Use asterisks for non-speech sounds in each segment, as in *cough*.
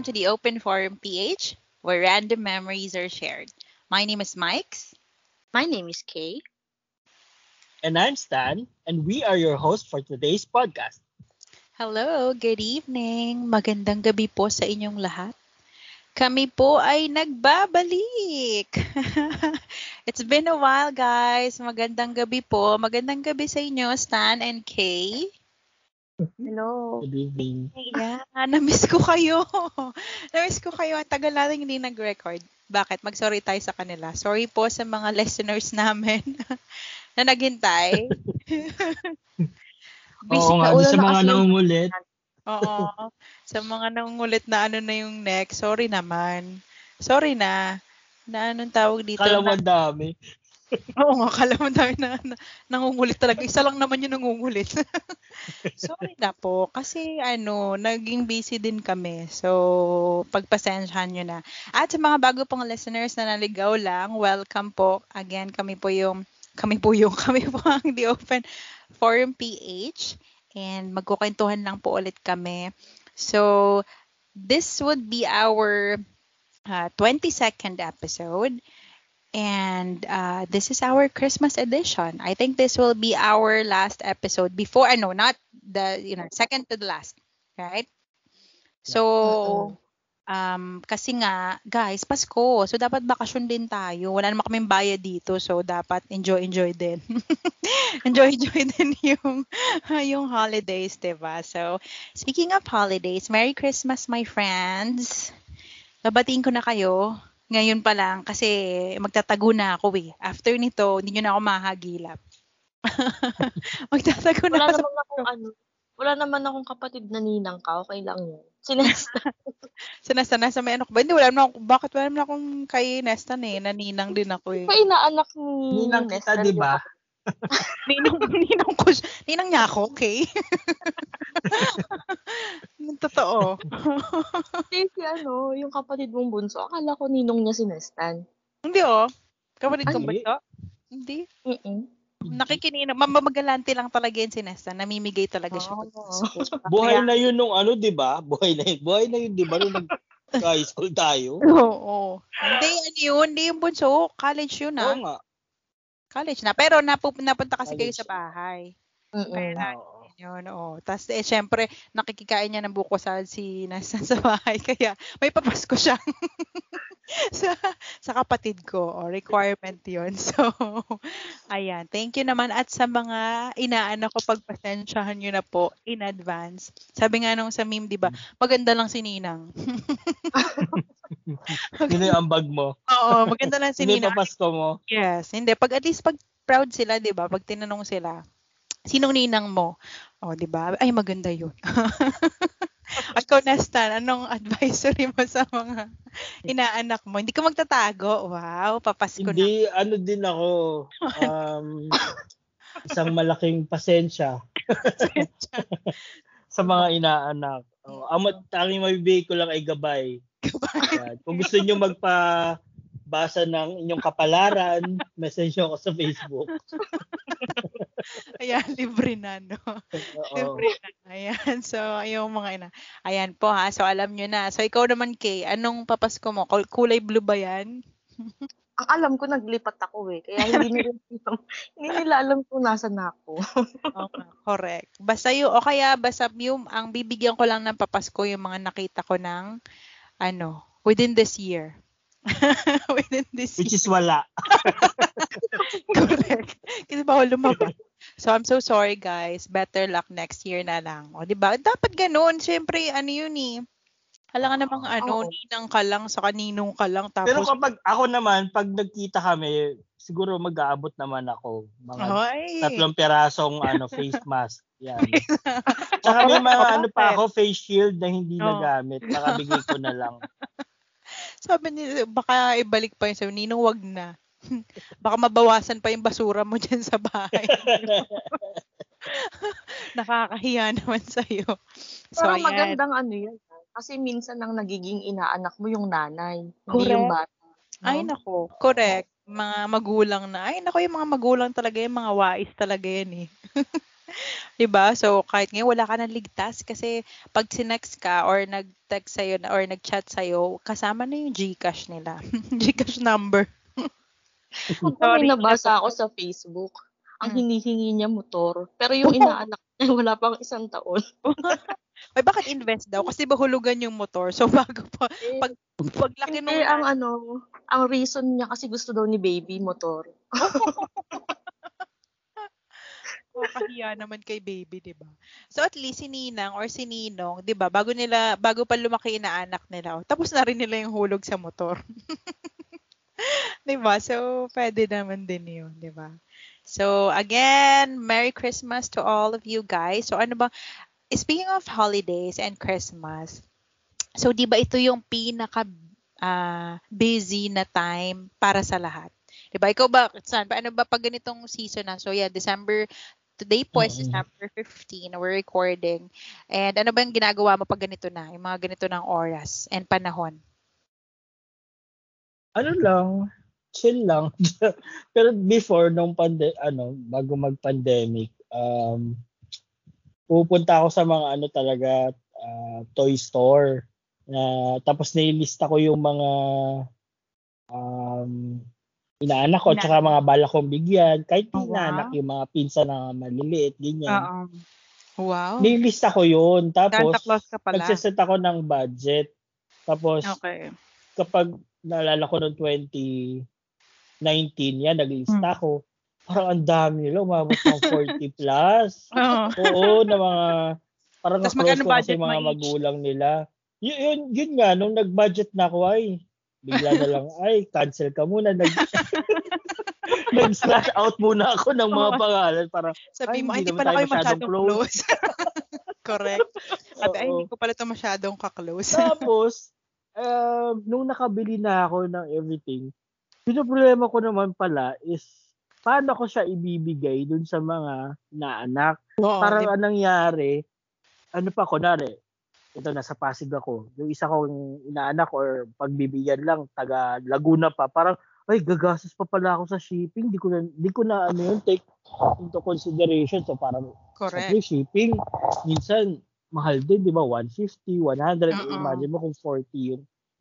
Welcome to the Open Forum PH, where random memories are shared. My name is Mike's. My name is Kay. And I'm Stan, and we are your host for today's podcast. Hello, good evening. Magandang gabi po sa inyong lahat. Kami po ay nagbabalik. *laughs* It's been a while, guys. Magandang gabi po. Magandang gabi sa inyo, Stan and Kay. Hello. Good evening. Yeah, na-miss ko kayo. *laughs* na-miss ko kayo. Ang tagal natin hindi nag-record. Bakit? Mag-sorry tayo sa kanila. Sorry po sa mga *laughs* listeners namin *laughs* na naghintay. Oo nga, Nauna sa na mga kasi- nangungulit. Oo. Sa mga nangungulit na ano na yung next, sorry naman. Sorry na. Na anong tawag dito? Kala Na- dami. *laughs* Oo nga, kala mo tayo na, na nangungulit talaga. Isa lang naman yung nangungulit. *laughs* Sorry na po. Kasi ano, naging busy din kami. So, pagpasensyahan nyo na. At sa mga bago pong listeners na naligaw lang, welcome po. Again, kami po yung, kami po yung, *laughs* kami po ang The Open Forum PH. And magkukwentuhan lang po ulit kami. So, this would be our uh, 22nd episode. And uh, this is our Christmas edition. I think this will be our last episode before, ano, not the, you know, second to the last, right? So, um, kasi nga, guys, Pasko. So, dapat bakasyon din tayo. Wala naman kaming bayad dito. So, dapat enjoy-enjoy din. *laughs* enjoy-enjoy *laughs* din yung, yung holidays, 'di ba? So, speaking of holidays, Merry Christmas, my friends. Babatiin ko na kayo. Ngayon pa lang kasi magtatago na ako eh. After nito, hindi nyo na ako mahagilap. *laughs* magtatago na Wala ako sa naman akong ano, wala naman akong kapatid na ninang ka. Okay lang yan. Si Nesta. sa nasa nasa may ano ko ba? Hindi, wala naman ako, bakit wala naman akong kay Nestan eh, naninang din ako eh. pa inaanak ni Ninang Nesta. kita, di ba? *laughs* ninang, ninang ko, siya- ninang niya ako, okay? *laughs* Totoo. Kasi si ano, yung kapatid mong bunso, akala ko ninong niya si Nestan. Hindi oh. Kapatid ko ba Hindi. Mm-mm. Nakikinino. Mamamagalante lang talaga yun si Nestan. Namimigay talaga siya. Oh. *laughs* Buhay na yun nung ano, di ba? Buhay na yun. Buhay na yun, di ba? Nung nag-high school tayo. Oo. Hindi, ano yun? Hindi yung bunso. College yun Oo ah. nga. College na. Pero napup- napunta kasi kayo College. sa bahay. Mm-mm. Kaya Oo. yun, oo. Tapos eh, syempre, nakikikain niya ng buko sa si Nestan *laughs* sa bahay. Kaya may papasko siya. *laughs* *laughs* sa, sa kapatid ko. O, requirement yun. *laughs* So, ayan. Thank you naman. At sa mga inaanak ko, pagpasensyahan nyo na po in advance. Sabi nga nung sa meme, di ba, maganda lang si Ninang. *laughs* Sino yung ambag mo? Oo, maganda lang si Ninang. papasko mo? Yes, hindi. Pag at least pag proud sila, 'di ba? Pag tinanong sila, sinong ninang mo? Oh, 'di ba? Ay maganda 'yun. *laughs* Ikaw, Nestan, anong advisory mo sa mga inaanak mo? Hindi ka magtatago. Wow, papasko na. Hindi, ano din ako, um, *laughs* isang malaking pasensya *laughs* sa mga inaanak. Oh, ang tanging mabibigay ko lang ay gabay. Yan. Kung gusto niyo magpabasa ng inyong kapalaran, message nyo ako sa Facebook. Ayan, *laughs* libre na, no? Oo. Libre na. Ayan, so, yung mga ina. Ayan po, ha? So, alam nyo na. So, ikaw naman, Kay, anong papasko mo? Kul- Kulay blue ba yan? *laughs* Ang alam ko, naglipat ako eh. Kaya hindi nila, *laughs* hindi nila alam kung nasan na ako. Nga, correct. Basta yung, o kaya basta yung, ang bibigyan ko lang ng papasko yung mga nakita ko ng, ano, within this year. within this Which year. is wala. Correct. Kasi bawal lumabas. So, I'm so sorry, guys. Better luck next year na lang. O, di ba? Dapat ganun. Siyempre, ano yun eh. Alam namang ano, Oo. ninang ka lang, sa kaninong ka lang. Tapos, Pero kapag ako naman, pag nagkita kami, siguro mag-aabot naman ako. Mga Ay. tatlong perasong ano, face mask. Yan. *laughs* Tsaka may mga ano pa ako, face shield na hindi Oo. nagamit. Nakabigay ko na lang. *laughs* Sabi niya, baka ibalik pa yun sa'yo. Ninong, wag na. *laughs* baka mabawasan pa yung basura mo dyan sa bahay. *laughs* Nakakahiya naman sa'yo. So, Pero ayan. magandang ano yan. ah. Kasi minsan ang nagiging inaanak mo yung nanay, hindi yung Correct. bata. no? Ay, nako. Correct. Mga magulang na. Ay, nako, yung mga magulang talaga, yung mga wais talaga yan eh. *laughs* 'Diba? So, kahit ngayon wala ka ng ligtas kasi pag sinext ka or nag-text sa'yo na- or nag-chat sa'yo, kasama na yung GCash nila. GCash number. Pag Sorry. may nabasa ako sa Facebook, ang Mm. hinihingi niya motor. Pero yung inaanak niya, *laughs* wala pang isang taon. *laughs* Ay, bakit invest daw? Kasi ba hulugan yung motor? So, *laughs* bago pa, pag, pag laki nung... Hindi, ang ano, ang reason niya kasi gusto daw ni baby motor. Oh, kahiya naman kay baby, 'di ba? So at least si Ninang or si Ninong, 'di ba, bago nila bago pa lumaki na anak nila, oh, tapos na rin nila yung hulog sa motor. 'Di ba? So pwede naman din 'yun, 'di ba? So again, Merry Christmas to all of you guys. So ano ba Speaking of holidays and Christmas, so 'di ba ito yung pinaka ah, busy na time para sa lahat? 'Di ba? Ikaw ba, San, paano ba pag ganitong season na? So yeah, December Today po is. December 15, we're recording. And ano ba yung ginagawa mo pag ganito na? Yung mga ganito ng oras and panahon? ano lang, chill lang. *laughs* Pero before, nung pande, ano, bago mag-pandemic, um, pupunta ako sa mga ano talaga, ah, toy store. Na, tapos nilista ko yung mga um, inaanak ko, tsaka mga bala kong bigyan. Kahit Oh, inaanak wow. yung mga pinsan na maliliit, ganyan. Wow. Nilista ko yun. Tapos, ka pala. nagsiset ako ng budget. Tapos, Okay. kapag naalala ko noong 2019, yan, naglista Hmm. ko. Parang ang dami nila, umabot ng *laughs* 40 plus. Oo. Oo, na mga, parang Tas na-close ko kasi mga magulang nila. Yun, yun, yun nga, nung nag-budget na ako, ay, bigla na lang, ay, cancel ka muna. Nag, *laughs* nag-slash out muna ako ng mga pangalan. Parang, Sabi mo, ay, hindi pala kayo masyadong close. *laughs* Correct. Sabi, ay, hindi ko pala ito masyadong ka-close. Tapos, um, nung nakabili na ako ng everything, pinoproblema ko naman pala is paano ko siya ibibigay dun sa mga naanak. Oo, Parang di nangyari, ano pa, kunwari, ito nasa Pasig ako, yung isa kong inaanak or pagbibigyan lang, taga Laguna pa, parang, ay, gagastos pa pala ako sa shipping, di ko na, di ko na ano yun, take into consideration. So, parang, Correct. Siyempre, shipping, minsan, mahal din, di ba? 150, 100. Oo. Imagine mo kung 40 yun.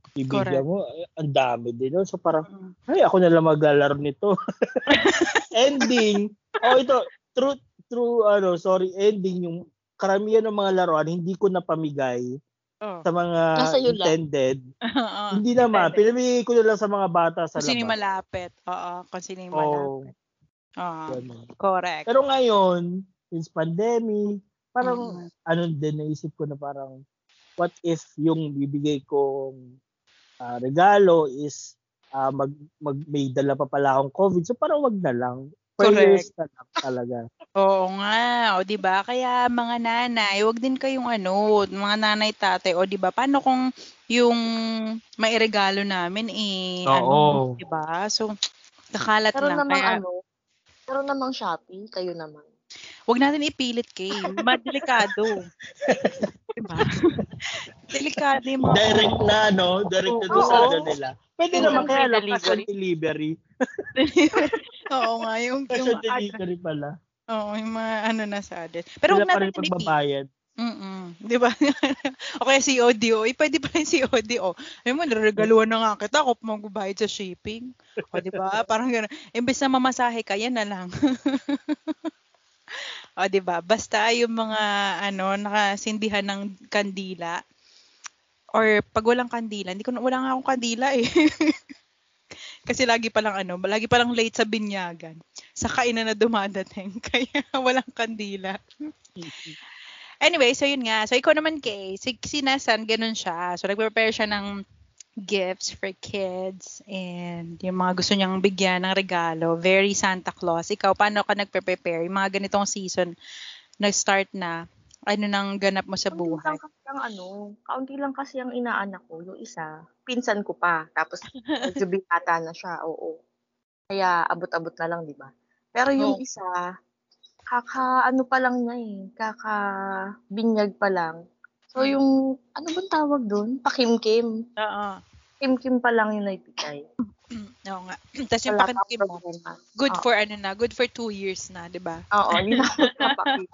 Correct. Ibigyan mo, eh, ang dami din. No? So parang, Mm. ay, ako na lang maglalaro nito. *laughs* ending, oh ito, true, true, ano, sorry, ending, yung karamihan ng mga laruan, hindi ko napamigay Oh. sa mga lang. intended. *laughs* Oo. hindi naman, pinamigay ko na lang sa mga bata sa Kung sino labas. malapit. Oo, kung sino yung Oh, malapit. Oo. ganun. correct. Pero ngayon, since pandemic, Mm. parang ano din naisip ko na parang what if yung bibigay kong ah, regalo is ah, mag, mag may dala pa pala akong COVID. So parang wag na lang. Prayers na lang talaga. *laughs* Oo nga, o 'di ba? Kaya mga nanay, wag din kayong ano, mga nanay tatay, o 'di ba? Paano kung yung mairegalo namin eh ano, Oo. 'di ba? So kakalat Pero lang. namang Kaya ano, pero namang Shopee, kayo naman. wag natin ipilit kay, madelikado. *laughs* 'Di ba? *laughs* Delikado yung mga Direct na, no? Direct na doon sa Oo. ano nila. Pwede Yung naman kaya lang cash on delivery. *laughs* Oo nga, yung, Cash yung, on delivery pala. Oo, yung mga ano na sa atin. Pero Sila wag pa natin pagbabayad. Mm. 'Di ba? *laughs* o kaya COD o. Eh, pwede pa rin COD o. Ayun mo, naregaluhan na nga kita ako pa magbabayad sa shipping. O, 'di ba? Parang gano'n. Imbes na mamasahe ka, yan na lang. O, 'di ba? Basta yung mga ano, nakasindihan ng kandila or pag walang kandila, hindi ko na, wala nga akong kandila eh. *laughs* Kasi lagi pa lang ano, lagi pa lang late sa binyagan. Sa kainan na dumadating. *laughs* Kaya walang kandila. Anyway, so yun nga. So ikaw naman kay, si, si Nasan, ganun siya. So nag-prepare siya ng gifts for kids and yung mga gusto niyang bigyan ng regalo. Very Santa Claus. Ikaw, paano ka nagpe-prepare? Yung mga ganitong season, nag-start na, ano nang ganap mo sa Kaunti buhay? lang kasi ang ano, kaunti lang kasi ang inaanak ko, yung isa, pinsan ko pa. Tapos, *laughs* medyo binata na siya, oo. Kaya, abot-abot na lang, di ba? Pero yung Oo. isa, kaka, ano pa lang niya eh, kaka, binyag pa lang. So, yung, ano bang tawag doon? Pakimkim. Oo. Kim-kim pa lang yung naibigay. Oo nga. *clears throat* Tapos yung pang mo, good Oo. for ano na, good for two years na, di ba? Oo, hindi na ako *laughs*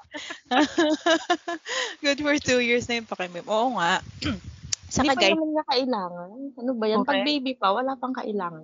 *laughs* good for two years na yung pakimkim. Oo nga. *clears throat* Hindi Saka pa guys, naman niya kailangan. Ano ba yan? Pag Correct. baby pa, wala pang kailangan.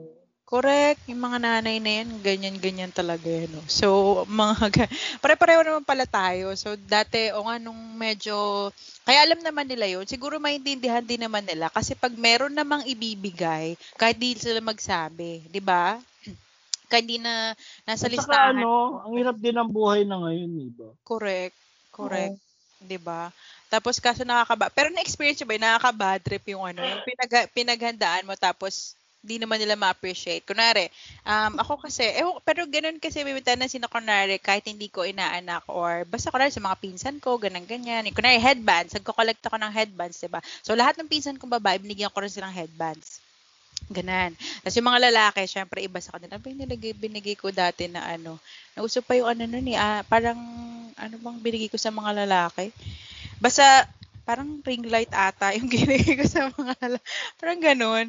Correct. Yung mga nanay na yan, ganyan-ganyan talaga yan. No? So, *laughs* mga, ga- pare-pareho naman pala tayo. So, dati, o nga, nung medyo, kaya alam naman nila yun, siguro maintindihan din naman nila. Kasi pag meron namang ibibigay, kahit di sila magsabi, di ba? *clears throat* Kahit di na nasa At saka listahan. ano, ang hirap din ang buhay na ngayon, di ba? Correct. Correct. 'di ba? Tapos kaso nakakaba pero na-experience mo ba yung nakaka-bad trip yung ano, yung pinag pinaghandaan mo tapos di naman nila ma-appreciate. Kunwari, um, ako kasi, eh, pero ganun kasi may tendency na kunwari, kahit hindi ko inaanak or basta kunwari sa mga pinsan ko, ganun ganyan. Kunwari, headbands, nagko-collect ako ng headbands, diba? So, lahat ng pinsan kong babae, binigyan ko rin silang headbands. Ganan. Tapos yung mga lalaki, syempre iba sa kanila. Binigay, binigay ko dati na ano. Nauso pa yung ano nun eh. Ah, parang, ano bang binigay ko sa mga lalaki? Basta, parang ring light ata yung *laughs* binigay ko sa mga. Parang ganun.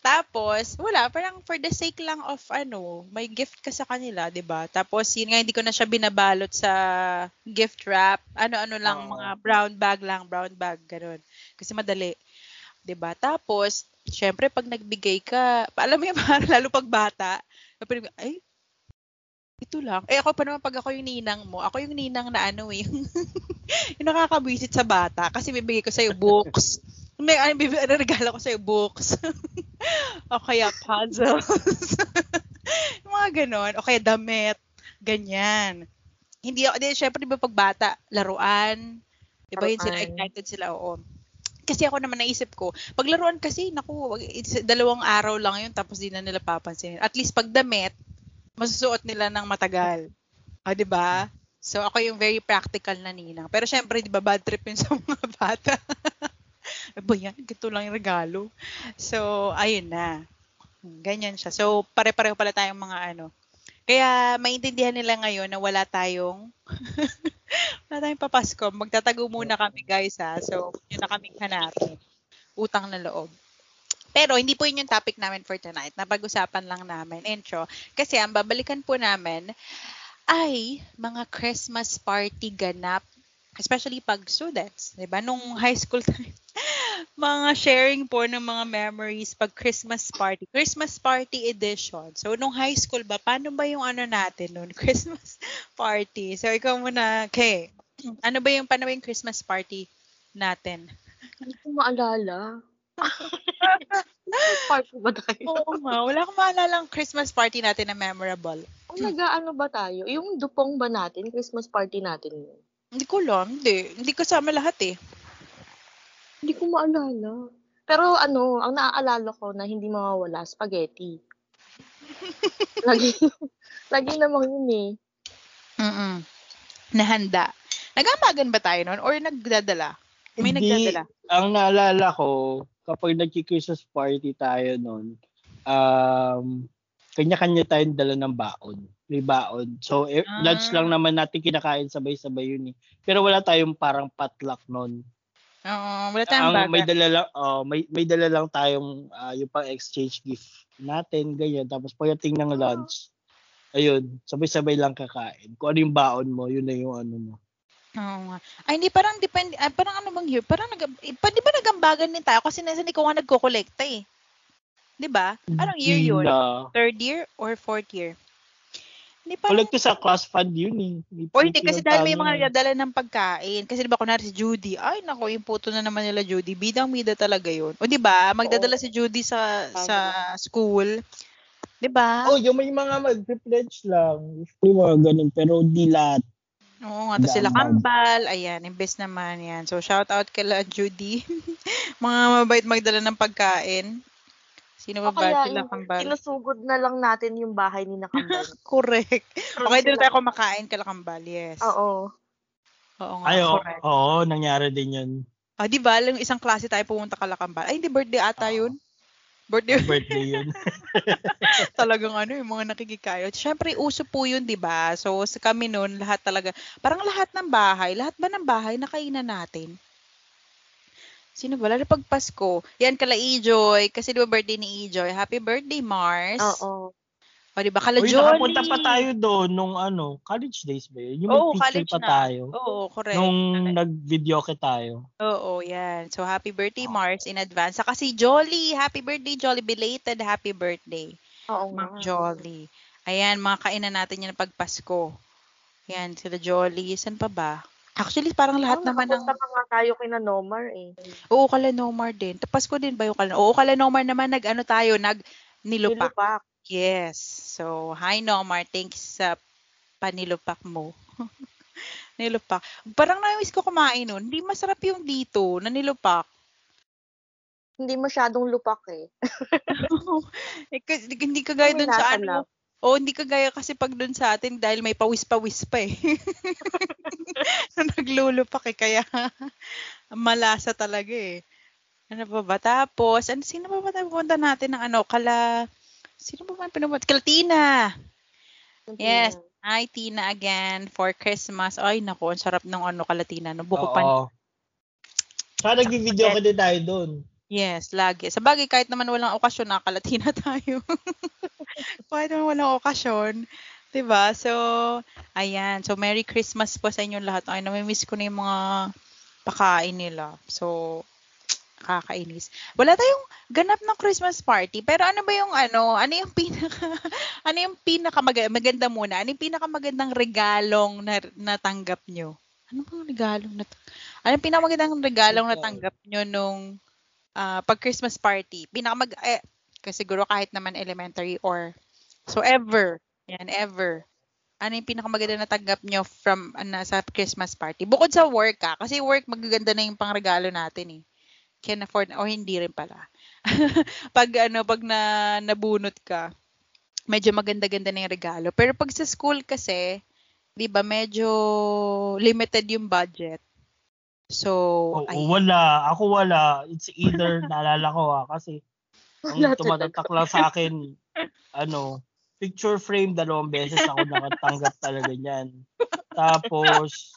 Tapos, wala. Parang for the sake lang of ano, may gift ka sa kanila, 'di ba Tapos, yun nga, hindi ko na siya binabalot sa gift wrap. Ano-ano lang, Oo. mga brown bag lang, brown bag, ganun. Kasi madali. 'di ba? Tapos, syempre pag nagbigay ka, alam mo yung parang *laughs* lalo pag bata, ay, ito lang. Eh ako pa naman pag ako yung ninang mo, ako yung ninang na ano eh, yung, *laughs* *laughs* yung nakakabwisit sa bata kasi bibigay ko sa'yo books. May ano, bibigay, regalo ko sa'yo books. *laughs* o kaya puzzles. *laughs* yung mga ganon. O kaya damit. Ganyan. Hindi ako, di, syempre di ba pag bata, laruan. Di ba yun sila, excited sila, oo. Kasi ako naman naisip ko, paglaruan kasi, naku, dalawang araw lang yun, tapos di na nila papansinin. At least pag damit, masusuot nila ng matagal. Ah, 'di ba? So ako yung very practical na ninang. Pero syempre, 'di ba, bad trip yun *laughs* sa mga bata. Ano ba yan? Ganito lang yung regalo. So, ayun na. Ganyan siya. So, pare-pareho pala tayong mga ano. Kaya, maintindihan nila ngayon na wala tayong *laughs* wala tayong papasko. Magtatago muna kami, guys, ha. So, yun na kaming hanapin. Utang na loob. Pero hindi po yun yung topic namin for tonight. Napag-usapan lang namin, intro. Kasi ang babalikan po namin ay mga Christmas party ganap. Especially pag students. 'di ba Nung high school *laughs* time. mga sharing po ng mga memories pag Christmas party. Christmas party edition. So, nung high school ba, paano ba yung ano natin noon? *laughs* Christmas party. So, ikaw muna, Kay. Ano ba yung, paano ba yung Christmas party natin? Hindi ko maalala. *laughs* Party ba tayo? Oo nga, wala akong maalala ang Christmas party natin na memorable. Kung nag-ano ba tayo? Yung dupong ba natin? Christmas party natin yun? Hindi ko alam, hindi. Hindi kasama lahat eh. Hindi ko maalala. Pero ano, ang naaalala ko na hindi mawawala, spaghetti. *laughs* lagi, lagi namang yun eh. Mm Nahanda. Nagamagan ba tayo noon or nagdadala? May Hindi, nagdadala. ang naalala ko, kapag nagki-Christmas party tayo noon, um, kanya-kanya tayong dala ng baon. May baon. So, eh, Ah. lunch lang naman natin kinakain sabay-sabay yun eh. Pero wala tayong parang potluck noon. Oo, wala tayong Ang may baga. dala lang, oh, may, may dala lang tayong ah, yung pang exchange gift natin, ganyan. Tapos pagdating ng lunch, ayun, sabay-sabay lang kakain. Kung ano yung baon mo, yun na yung ano mo. Oo nga. Ay, hindi, parang depende, ay, parang ano bang year? Parang, nag, eh, pa, di ba nagambagan din tayo? Kasi nasa hindi ko nga nagkukolekta eh. Di ba? Anong year Hindi yun? na. Third year or fourth year? Hindi pa. Collect sa class fund yun eh. May O hindi, kasi dahil may mga nagdadala ng pagkain. Kasi di ba, kunwari si Judy, ay nako, yung puto na naman nila Judy. Bidang-bida talaga yun. O di ba, magdadala si Judy sa sa school. Di ba? Oh, yung may mga mag-pledge lang. Yung mga ganun, pero di lahat. Oo nga, tapos sila kambal. Ayan, imbes naman yan. So, shout out kila Judy. *laughs* mga mabait magdala ng pagkain. Sino ba O ba kaya, sila yung kambal? sinusugod na lang natin yung bahay ni Nakambal. *laughs* Correct. Okay, doon tayo kumakain kala kambal. Yes. Oo. Oo nga, Ay, oo, correct. oo, nangyari din yun. Ah, di ba? Lang isang klase tayo pumunta kala kambal. Ay, hindi birthday ata yun. Birthday Birthday yun. *laughs* talagang ano, yung mga nakikikayo. Siyempre, uso po yun, di ba? So, sa kami noon, lahat talaga, parang lahat ng bahay, lahat ba ng bahay, nakainan natin? Sino ba? Lalo pag Pasko. Yan, kala E-Joy. Kasi di ba birthday ni E-Joy? Happy birthday, Mars. Oo. O, di ba? Kala Uy, Jolly. nakapunta pa tayo doon nung ano, college days ba yun? Yung Oo, picture college pa na. tayo. Oo, correct. Nung nag-video ke tayo. Oo, yan. So, happy birthday, Oh. Mars, in advance. Saka si Jolly. Happy birthday, Jolly. Belated happy birthday. Oo Ma'am. Jolly. Ayan, mga kainan natin yan pag Pasko. Yan, sila Jolly. San pa ba? Actually, parang lahat Oo, naman ng... pa nga tayo kina Nomar eh. Oo, kala Nomar din. Tapos ko din ba yung kala? Oo, kala Nomar naman nag-ano tayo, nag nilupak. Nilupak. Yes. So, hi Nomar. Thanks sa panilupak mo. *laughs* nilupak. Parang na-miss ko kumain nun. Hindi masarap yung dito na nilupak. Hindi masyadong lupak eh. *laughs* Eh, hindi kagaya dun sa ano. Oo, hindi kagaya kasi pag dun sa atin dahil may pawis-pawis pa eh. na *laughs* naglulupak eh. Kaya *laughs* malasa talaga eh. Ano pa ba? Tapos, ano, sino ba ba tayo pupunta natin ng ano? Kala, sino ba ba pinupunta? Kala Tina. Yes. Hi, Tina again for Christmas. Ay, naku, ang sarap ng ano, kala Tina. No? Buko. Oo. Saka nag-video ka din tayo doon. Yes, lagi. Sa bagay, kahit naman walang okasyon, nakalatina *laughs* tayo. kahit naman walang okasyon. ba So, ayan. So, Merry Christmas po sa inyong lahat. Ay, namimiss ko na yung mga pakain nila. So, kakainis. Wala tayong ganap ng Christmas party. Pero ano ba yung ano? Ano yung pinaka *laughs* ano yung pinaka maganda muna? Ano yung pinaka magandang regalong na, natanggap nyo? Ano bang regalong nat Ano yung pinakamagandang regalong natanggap nyo nung ah, pag Christmas party? Pinakamag eh, kasi siguro kahit naman elementary or so ever. Yan, ever. Ano yung pinakamaganda na tanggap nyo from ano, sa Christmas party? Bukod sa work ka. Kasi work, magaganda na yung pangregalo natin eh. Can afford, o hindi rin pala. *laughs* pag ano, pag na, nabunot ka, medyo maganda-ganda na yung regalo. Pero pag sa school kasi, di ba, medyo limited yung budget. So, Oo, ay, wala. Ako wala. It's either, *laughs* naalala ko ha, kasi ang tumatatak lang sa akin, ano, picture frame, dalawang beses ako nakatanggap talaga niyan. Tapos,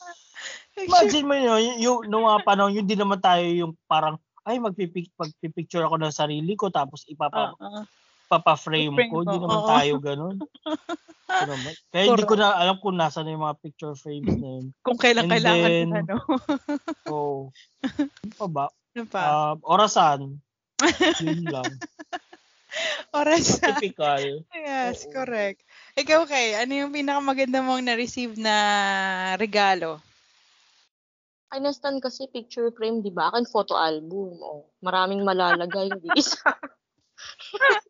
imagine mo yun, yung, yung nung mga panahon, yun din naman tayo yung parang, ay, magpipic, magpipicture ako ng sarili ko, tapos ipapa, Ah, ah. Papa-frame Frame ko. Hindi naman oo. tayo ganun. Kaya hindi ko na alam kung nasa na yung mga picture frames na yun. kung kailan And kailangan then, ano. So, *laughs* ano pa ba? ano pa? Um, orasan. Yun lang. *laughs* Oras. Typical. yes, Oo. correct. Ikaw, kay, ano yung pinakamaganda mong na-receive na regalo? Ay, nastan kasi picture frame, di ba? Akin photo album. Oh. Maraming malalagay, hindi isa. *laughs*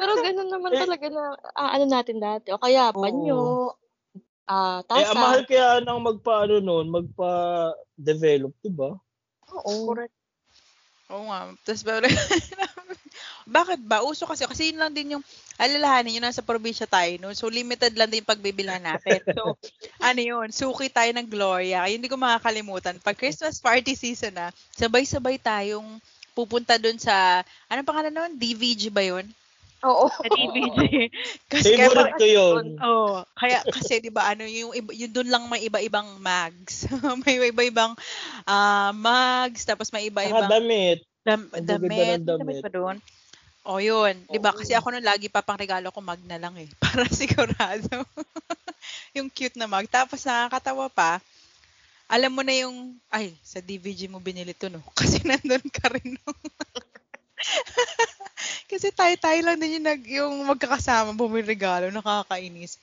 Pero ganun naman Eh, talaga na ah, ano natin dati. O kaya panyo, ah, Eh, ang tasa. mahal kaya nang magpa, ano nun, magpa-develop, di ba? Oo. Correct. Oo nga. Tapos ba, *laughs* bakit ba? Uso kasi, kasi yun lang din yung, alalahanin yun, nasa probinsya tayo, no? So, limited lang din yung pagbibilhan natin. So, *laughs* ano yun, suki tayo ng Gloria. Hindi ko makakalimutan. Pag Christmas party season na, sabay-sabay tayong pupunta dun sa, anong pangalan nun? DVG ba yun? Oo. Sa DVG. *laughs* kasi kaya Favorite ko yun. Oh, kaya kasi 'di ba ano yung iba- yung doon lang may iba-ibang mags. *laughs* may iba-ibang ah mags tapos may Saka iba-ibang damit. dam, damit. damit damit. pa doon. Oh, yun. 'Di ba? Oo. Kasi ako nung lagi pa pang regalo ko mag na lang eh. *laughs* Para sigurado. yung cute na mag. Tapos nakakatawa pa. Alam mo na yung ay, sa DVG mo binili to no. Kasi nandun ka rin no. *laughs* Kasi tayo-tayo lang din yung, nag, yung magkakasama bumili regalo, nakakainis.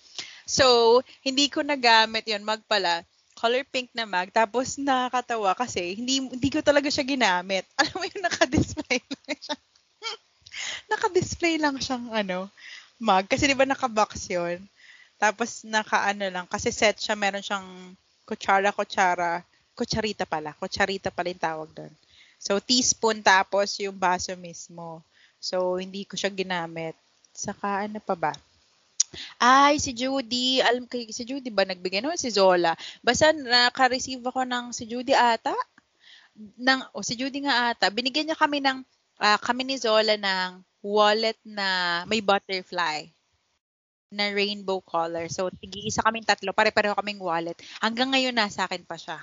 So, hindi ko nagamit yon mag pala. Color pink na mag. Tapos nakakatawa kasi hindi hindi ko talaga siya ginamit. *laughs* Alam mo yung naka-display lang siya. *laughs* naka-display lang siyang ano, mag. Kasi di ba naka-box yun? Tapos naka-ano lang. Kasi set siya, meron siyang kutsara-kutsara. Kutsarita pala. Kutsarita pala yung tawag doon. So, teaspoon tapos yung baso mismo. So, hindi ko siya ginamit. Saka, ano pa ba? Ay, si Judy. Alam kay si Judy ba nagbigay naman si Zola. Basta naka-receive ako ng si Judy ata. Ng, o si Judy nga ata. Binigyan niya kami ng, ah, kami ni Zola ng wallet na may butterfly na rainbow color. So, tig-isa kaming tatlo. Pare-pareho kaming wallet. Hanggang ngayon, nasa akin pa siya.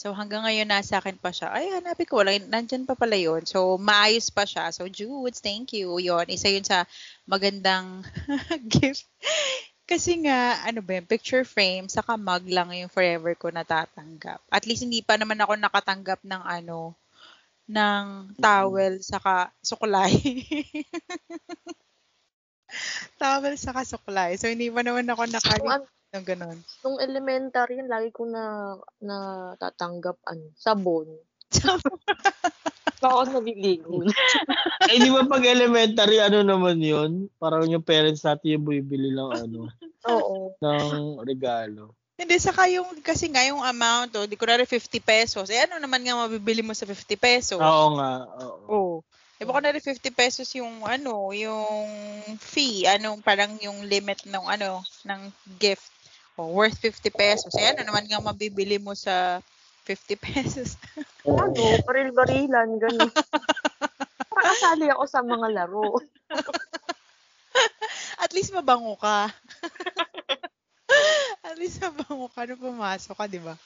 So hanggang ngayon nasa akin pa siya. Ay, hanapin ko. Wala, nandyan pa pala yun. So maayos pa siya. So Judes, thank you. Yun, isa yun sa magandang *laughs* gift. Kasi nga, ano ba yun, picture frame, saka mug lang yung forever ko natatanggap. At least hindi pa naman ako nakatanggap ng ano, ng towel, saka suklay. *laughs* towel, saka suklay. So, hindi pa naman ako nakari ng ganun. nung elementary, lagi ko na natatanggap ano, sabon. Baka *laughs* ako naliligo. *laughs* Eh, di ba pag elementary, ano naman yun? Parang yung parents natin yung bibili lang ano, Oo. ng regalo. Hindi, saka yung, kasi nga yung amount, oh, di ko na 50 pesos. Eh, ano naman nga mabibili mo sa 50 pesos? Oo nga, oo. Oh. Eh, baka na rin 50 pesos yung, ano, yung fee, anong parang yung limit ng, ano, ng gift. Oh, worth 50 pesos. Eh, ano naman nga mabibili mo sa 50 *laughs* pesos? Ano, baril-barilan, gano'n. Nakasali *laughs* ako sa mga laro. *laughs* At least mabango ka. At least mabango ka nung pumasok ka, di ba?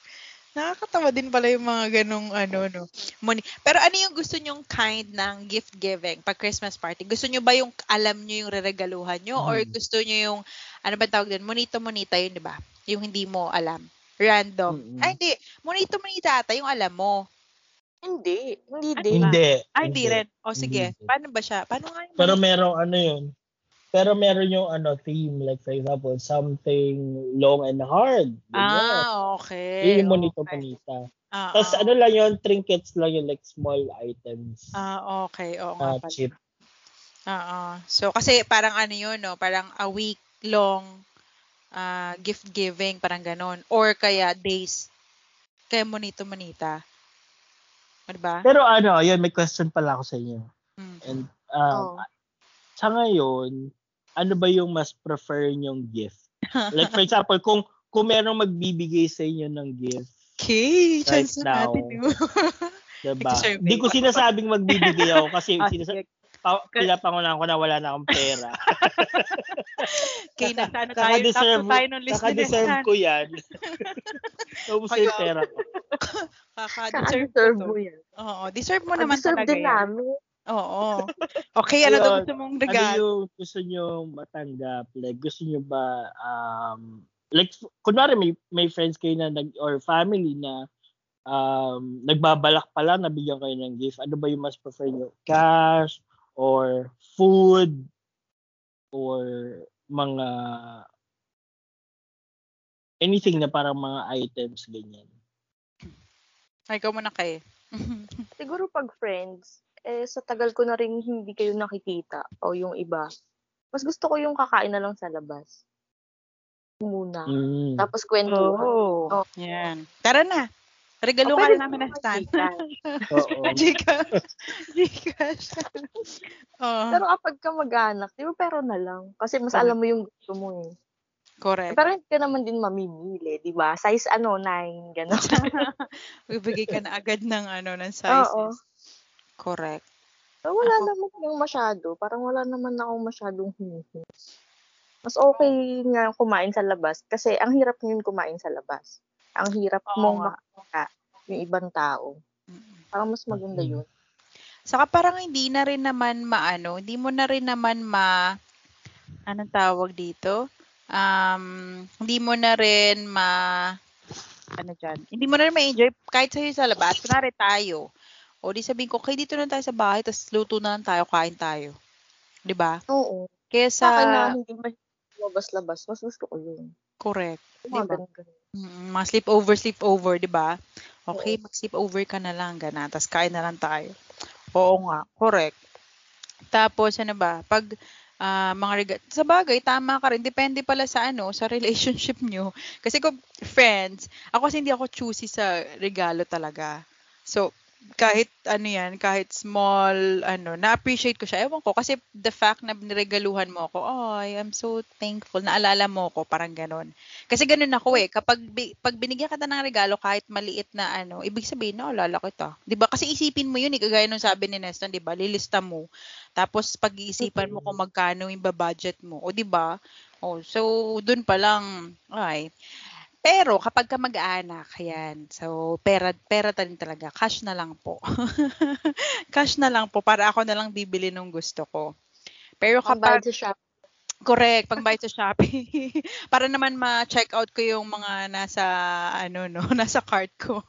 Nakakatawa din pala yung mga ganong ano, no. Money. Pero ano yung gusto nyong kind ng gift giving pag Christmas party? Gusto nyo ba yung alam nyo yung reregaluhan nyo? Or Mhm. gusto nyo yung, ano ba tawag din? Monito-monita yun, di ba? Yung hindi mo alam. Random. Mm-mm. Ay, hindi. Monito-monita ata yung alam mo. Hindi. Hindi Ano din. ba? Hindi. Ay, hindi rin. O sige. Hindi. Paano ba siya? Paano nga yung Pero merong ano yun. Pero meron yung ano theme like for example something long and hard. Ah, okay. Yun yung monito okay. panita. Ah, Tapos ah. ano lang yun, trinkets lang yun like small items. Ah, okay. Oo Ah, nga pala. cheap. Oo. So, kasi parang ano yun, no? Parang a week long ah, gift giving, parang ganon. Or kaya days. Kaya monito-monita. Ano ba? Pero ano, yun, may question pala ako sa inyo. Mm. And um, Oh. sa ngayon, ano ba yung mas prefer nyong gift? *laughs* Like for example, kung kung merong magbibigay sa inyo ng gift, Okay, Right chance na natin. now. no? *laughs* diba? Hindi ko sinasabing magbibigay ako kasi *laughs* Ah, sinasa- sige. Pa, pinapangunahan ko na wala na akong pera. *laughs* Okay, nasa ano tayo? Kaka-deserve, Tapos tayo ng kaka-deserve ko yan. *laughs* Tapos yung pera ko. *laughs* Kaka-deserve Kaka-deserve mo yan. Oo, deserve mo naman Deserve talaga din yan. namin. Oo. Okay, ano daw gusto mong Ano regalo? yung gusto nyo matanggap? Like, gusto nyo ba, um, like, kunwari may, may friends kayo na, nag, or family na um, nagbabalak pala na bigyan kayo ng gift. Ano ba yung mas prefer nyo? Cash, or food, or mga anything na parang mga items, ganyan. Ay, ikaw muna kay. *laughs* Siguro pag friends, eh sa tagal ko na rin hindi kayo nakikita o yung iba. Mas gusto ko yung kakain na lang sa labas. Muna. Mm. Tapos kwento. Oo. Oh. Yan. Tara na. Regalo Oh, ka namin ng naman stand. Oo. *laughs* Gcash. Gcash. Oo. Pero kapag ka mag-anak, di ba pero na lang? Kasi mas alam mo yung gusto mo eh. Correct. Pero hindi ka naman din mamimili, di ba? Size ano, 9, gano'n. *laughs* Bibigay ka na agad ng ano ng sizes. Oo. Correct. So, wala Ako- naman yung masyado. Parang wala naman akong masyadong hinihingi. Mas okay nga kumain sa labas kasi ang hirap ngayon kumain sa labas. Ang hirap Oo mong nga. makita yung ibang tao. Mm. Parang mas maganda yun. Saka parang hindi na rin naman maano, hindi mo na rin naman ma anong tawag dito? Um, hindi mo na rin ma ano dyan, hindi mo na rin ma-enjoy kahit sa'yo sa labas. Kunwari tayo. O di sabihin ko, kay dito na tayo sa bahay, tapos luto na lang tayo, kain tayo. 'Di ba? Oo. Kaya Sa akin na hindi labas-labas, mas gusto ko yun. Correct. Di Mga ba? ganun-ganun. Mm, mga sleep over, sleep over, 'di ba? Okay, mag-sleep over ka na lang, gana. Tapos kain na lang tayo. Oo nga, correct. Tapos ano ba, pag ah, mga rega- sa bagay, tama ka rin. Depende pala sa ano, sa *laughs* relationship nyo. Kasi kung friends, ako kasi hindi ako choosy sa regalo talaga. So, kahit ano yan, kahit small, ano, na-appreciate ko siya. Ewan ko, kasi the fact na niregaluhan mo ako, oh, I am so thankful, naalala mo ko, parang ganon. Kasi ganun ako eh, kapag bi- pag binigyan ka ng regalo kahit maliit na ano, ibig sabihin, naalala kita. 'Di ba? Kasi isipin mo 'yun, eh, kagaya nung sabi ni Neston, 'di ba? Lilista mo. Tapos pag-iisipan mo kung magkano yung budget mo, o 'di ba? Oh, so doon pa lang ay Pero kapag ka mag-aanak, yan. So, pera, pera din talaga. Cash na lang po. *laughs* Cash na lang po para ako na lang bibili nung gusto ko. Pero kapag, sa shop. correct, pang bayad sa Shopee. *laughs* para naman ma-check out ko yung mga nasa, ano, no, *laughs* nasa cart ko.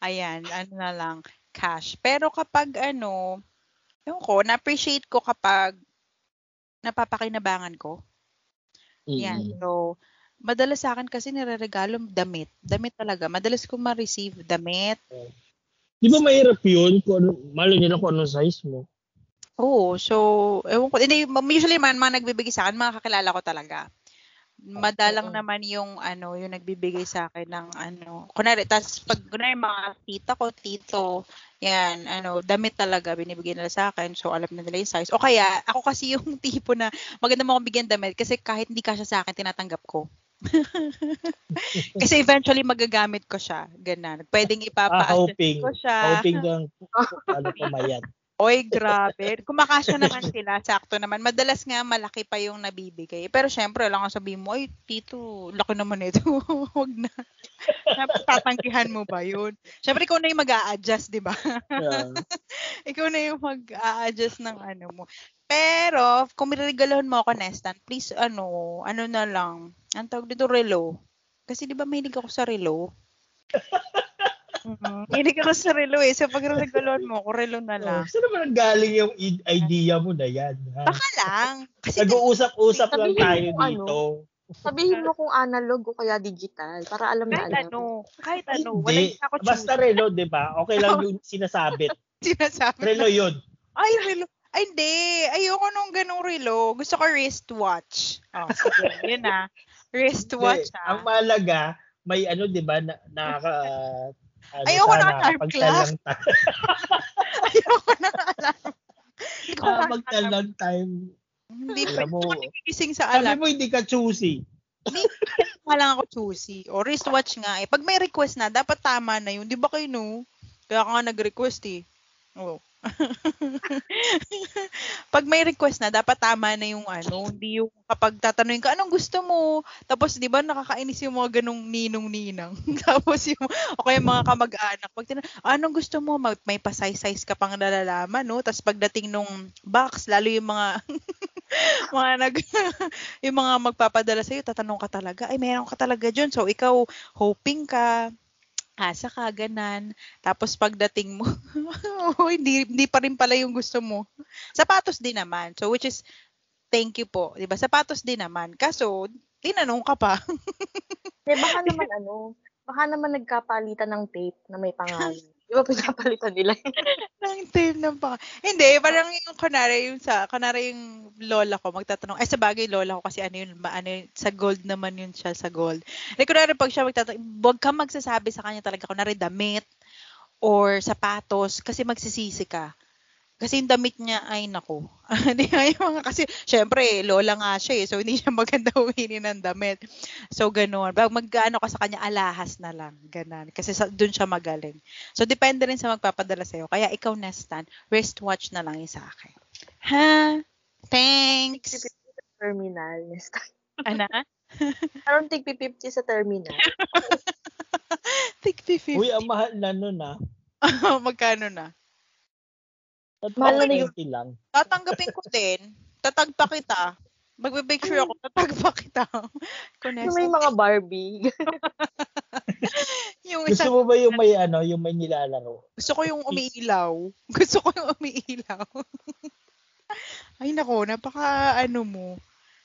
Ayan, ano na lang, cash. Pero kapag, ano, yung ko, na-appreciate ko kapag napapakinabangan ko. Yan. Mm. So, madalas sa akin kasi nireregalo damit. Damit talaga. Madalas ko ma-receive damit. Di ba mahirap yun? Kung ano, malo nila kung anong size mo. Oo. So, ewan ko. Hindi, usually man, mga nagbibigay sa akin, mga kakilala ko talaga. Madalang Oo. naman yung ano, yung nagbibigay sa akin ng ano. Kunwari, tas pag kunwari mga tita ko, tito, yan, ano, damit talaga binibigay nila sa akin. So, alam na nila yung size. O kaya, ako kasi yung *laughs* tipo na maganda mo akong bigyan damit kasi kahit hindi kasya sa akin, tinatanggap ko. *laughs* kasi eventually magagamit ko siya. Ganun. Pwedeng Ah, ipapa hoping. ko siya. Hoping *laughs* kang ano pamayat. Oy, grabe. Kumakasya naman sila, sakto naman. Madalas nga malaki pa yung nabibigay. Pero syempre, lang ang sabihin mo, ay, tito, laki naman ito. *laughs* Huwag na. Tatanggihan mo ba yun? Syempre, ikaw na yung mag adjust di ba? Yeah. ikaw na yung mag adjust ng ano mo. Pero, kung miriregalohan mo ako, Nestan, please, ano, ano na lang, ang tawag dito, relo. Kasi di ba mahilig ako sa relo? *laughs* Mm, Mahilig ako sa relo eh. So, pag regalohan mo ako, relo na lang. Oh, saan naman galing yung idea mo na yan? Ha? Baka lang. Kasi *laughs* Nag-uusap-usap lang tayo mo kung dito. Sabihin mo kung analog o kaya digital para alam na kahit alam. ano, kahit ano, wala Hindi. ako Basta relo, di ba? Okay lang *laughs* yung sinasabit. sinasabi. Relo yun. Ay, relo. Ay, hindi. Ayoko nung ganung relo. Gusto ko wristwatch. Oh, sige. Yun na. Wristwatch, Hindi. ah. Ang mahalaga, may ano, di ba, na, nakaka... ano, *laughs* Ayoko ng alarm ta- Ayoko na alam. Hindi ko ah, na pagtalang time. Hindi pa mo, nagigising sa sabi alarm. mo hindi ka choosy. Hindi pa lang ako choosy. O wristwatch nga eh. Pag may request na, dapat tama na yun. Di ba kayo no? Kaya ka nga nag-request eh. Oh. *laughs* Pag may request na, dapat tama na yung ano. Hindi yung kapag tatanungin ka, anong gusto mo? Tapos, di ba, nakakainis yung mga ganong ninong-ninang. *laughs* Tapos yung, o kaya mga kamag-anak. Pag tina, anong gusto mo? Mag- May pa-size-size ka pang nalalaman, no? Tapos pagdating nung box, lalo yung mga *laughs* mga nag yung mga magpapadala sa iyo tatanong ka talaga ay meron ka talaga diyon so ikaw hoping ka asa ka ganan tapos pagdating mo oh, *laughs* hindi hindi pa rin pala yung gusto mo. Sapatos din naman. So which is thank you po. 'di ba sapatos din naman. Kaso tinanong ka pa. Eh, baka *laughs* naman ano, baka naman nagkapalitan ng tape na may pangalan. Di ba pinapalitan nila? *laughs* ng tape ng pa hindi parang yung kunwari yung sa kunwari yung lola ko magtatanong ay sa bagay lola ko kasi ano yun ano yun, sa gold naman yun siya sa gold eh kunwari pag siya magtatanong wag ka magsasabi sa kanya talaga kunwari damit or sapatos kasi magsisisi ka kasi yung damit niya ay nako hindi *laughs* nga yung mga kasi syempre lola nga siya eh so hindi siya maganda *laughs* humili ng damit so ganoon pag magano ka sa kanya alahas na lang ganan kasi sa, doon siya magaling so depende rin sa magpapadala sa'yo kaya ikaw Nestan wristwatch na lang yung sa akin ha thanks terminal. Nesta. ana Parang tig 50 sa terminal. *laughs* Tig 50. Uy, ang mahal na nun ah. Magkano na? Mahal na yung- lang. Tatanggapin ko din. Tatagpa kita. Magbe-make sure ako tatagpa kita. *laughs* Yung may mga Barbie. *laughs* yung Gusto isa, mo ba yung may ano, yung may nilalaro? gusto ko yung umiilaw. *laughs* Gusto ko yung umiilaw. Ay nako, napaka ano mo.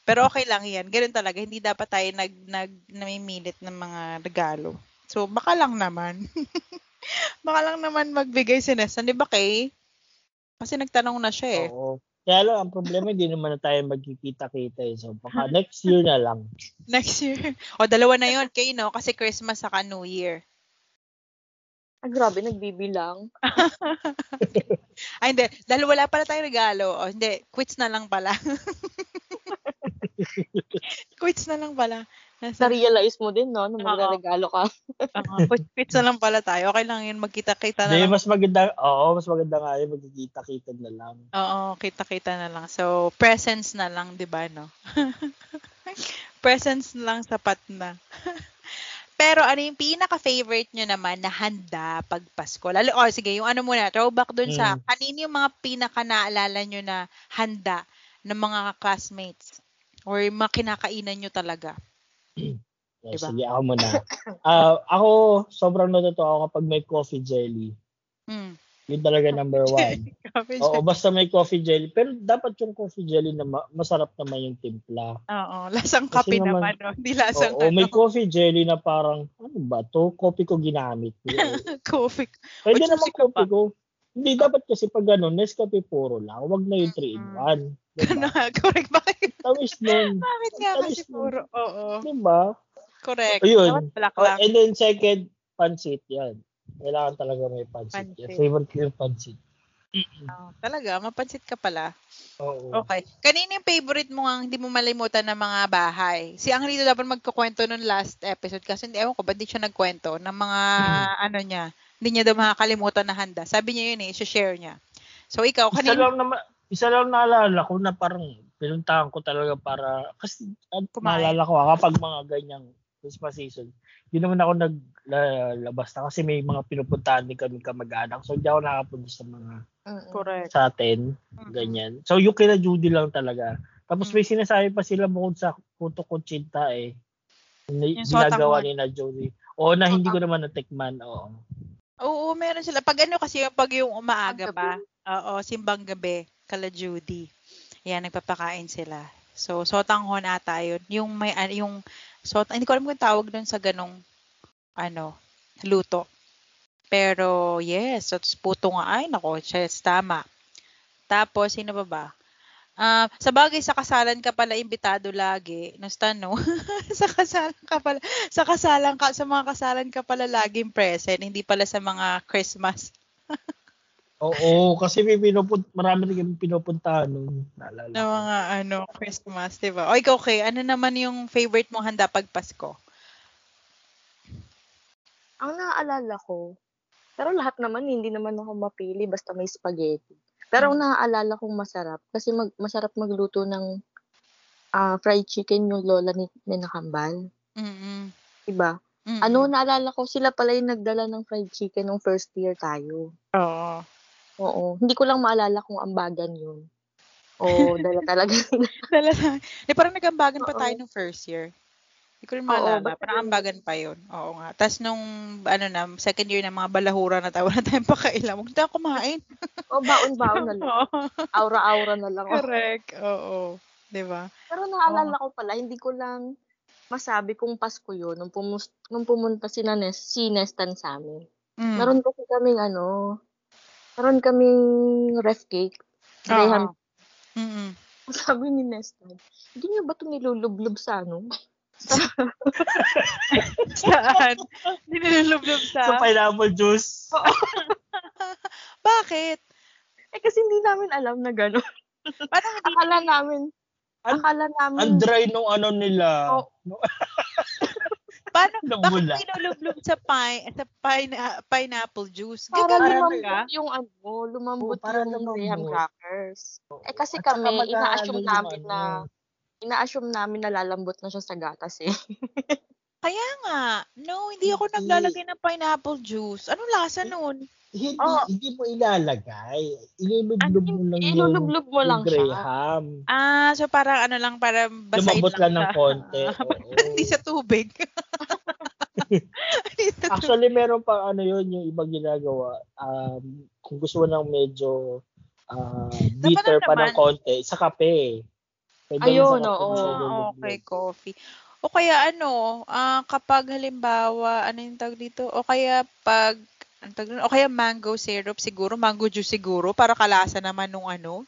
Pero okay lang yan. Ganun talaga. Hindi dapat tayo nag, nag, namimilit ng mga regalo. So, baka lang naman. baka lang naman magbigay si Nestan. Di ba, Kay? Kasi nagtanong na siya eh. Oo. Kaya lang, ang problema, hindi naman na tayo magkikita-kita eh. So, baka next year na lang. *laughs* Next year. O, dalawa na yon Kay, no? Kasi Christmas saka New Year. Ah, grabe, nagbibilang. *laughs* Ay, hindi. Dahil wala pala tayong regalo. O, hindi. Quits na lang pala. *laughs* quits na lang pala. Na-realize mo din, no? Nung Oo. magre-regalo ka. uh, quits, quits na lang pala tayo. Okay lang yun. Magkita-kita na lang. mas maganda, oo, mas maganda nga yun, magkikita-kita na lang. Oo, kita-kita na lang. So, presents na lang, di ba, no? *laughs* presents na lang sapat na. *laughs* Pero ano yung pinaka-favorite nyo naman na handa pag Pasko? Lalo, oh, sige, yung ano muna, throwback dun sa, Mm. kanino yung mga pinaka-naalala nyo na handa ng mga classmates? Or yung mga kinakainan nyo talaga? Diba? Sige, ako muna. *coughs* Ah, ako, sobrang natutuwa ako kapag may coffee jelly. Mm. Yun talaga number *laughs* one. Oo, basta may coffee jelly. Pero dapat yung coffee jelly na ma- masarap naman yung timpla. Oo, lasang kape naman, naman- no? Hindi lasang Oo, may ano, coffee jelly na parang, ano ba to? Coffee ko ginamit. *laughs* coffee. Pwede naman coffee ko. Hindi dapat kasi pag ano, Nescafe puro lang. Huwag na yung 3 in 1. Ano, Diba? correct. Bakit, Tamis nun. bakit nga Ang kasi nun. puro? Oo, Diba? correct. Ayun. Oh, lang. and then second, pansit. Yan. Kailangan talaga may pansit. Pansit. Yan. Favorite ko yung pansit. Oh, talaga, mapansit ka pala. Oo. Okay. Kanino yung favorite mo ang hindi mo malimutan ng mga bahay? Si Angelito dapat magkukwento nung last episode kasi hindi, ewan ko, ba't di siya nagkwento ng mga ano niya. Hindi niya daw makakalimutan na handa. Sabi niya yun eh, share niya. So ikaw, Isa kanino? lang naman, isa lang naalala ko na parang pinuntahan ko talaga para, kasi at Kumain. naalala ko ah, kapag mga ganyang Christmas season, hindi naman ako naglabas na kasi may mga pinupuntahan din kami kamag-anak. So hindi ako nakapunta sa mga. Correct. sa atin, ganyan. So yung kina Judy lang talaga. Tapos may sinasabi pa sila bukod sa Puto Conchita eh. Yung ginagawa ni na Judy. Oo, na hindi ko naman natikman. Oo. Oo, meron sila. Pag ano kasi, pag yung umaaga pa, oo, simbang gabi, kala Judy. Yan, nagpapakain sila. So, sotanghon ata yun. Yung may, ano, yung, sot, hindi ko alam kung tawag doon sa ganong, ano, luto. Pero, yes, so, puto nga, ay, nako, yes, tama. Tapos, sino ba ba? Ah, sa bagay, sa kasalan ka pala imbitado lagi. Nusta, no? *laughs* sa kasalan ka pala, sa kasalan ka, sa mga kasalan ka pala laging present, hindi pala sa mga Christmas. *laughs* Oo, kasi may pinupun marami rin pinupuntahan nung naalala. Na mga ano, Christmas, di ba? O ikaw, okay, ano naman yung favorite mong handa pag Pasko? Ang naaalala ko, pero lahat naman, hindi naman ako mapili basta may spaghetti. Pero ang naaalala kong masarap, kasi mag, masarap magluto ng ah, fried chicken yung lola ni, ni Nakambal. Mm-mm. Diba? Mm-mm. Ano, naalala ko, sila pala yung nagdala ng fried chicken nung first year tayo. Oo. Oo. Hindi ko lang maalala kung ambagan yun. O dala talaga. *laughs* Dala lang. Di, parang nagambagan pa Oo. tayo nung first year. Hindi ko rin Oo, maalala. basta parang ambagan pa yun. Oo nga. Tapos nung, ano na, second year na mga balahura na tayo, wala tayong pakailan. Huwag tayo kumain. *laughs* o baon-baon na lang. Oo. Aura-aura na lang. Correct. Oo. Di ba? Pero naalala ko pala, hindi ko lang masabi kung Pasko yun nung, pumus- nung pumunta si, Nanes, si Nestan sa amin. Mm. Meron kasi kaming ano, meron kaming ref cake. Oo. Graham. Mm-mm. Sabi ni Nestan, hindi niyo ba ito nilulublob sa ano? *laughs* *laughs* Saan? Nilulublob Sa sa... pineapple juice. *laughs* Bakit? Eh kasi hindi namin alam na gano'n. Parang hindi Akala namin, An- akala namin, Ang dry nung ano nila. Oo. No, *laughs* Paano, bakit nilulublob sa pine, sa pine, ah, pineapple juice? para lumambot ka? yung ano, lumambot Oo, para yung graham crackers. Eh kasi At kami, ina-assume namin ano. na, ina-assume namin na lalambot na siya sa gatas eh. *laughs* Kaya nga. No, hindi ako Hindi. naglalagay ng pineapple juice. Anong lasa nun? Hindi, Oo. hindi mo ilalagay. Ilulublob mo lang yung, Ilulublob mo lang yung siya. Graham. Ah, so parang ano lang, para basahin Lumabot lang ng siya. konti. *laughs* Hindi sa tubig. *laughs* Hindi sa tubig. Actually, meron pa ano yun, yung iba ginagawa. Um, kung gusto mo ng medyo uh, bitter pa ng konti, sa kape. Pwede Ayun, oo. ilulublob. okay, coffee. O kaya ano, ah, kapag halimbawa, ano yung tawag dito? O kaya pag, ano tawag dito? O kaya mango syrup siguro, mango juice siguro, para kalasa naman nung ano.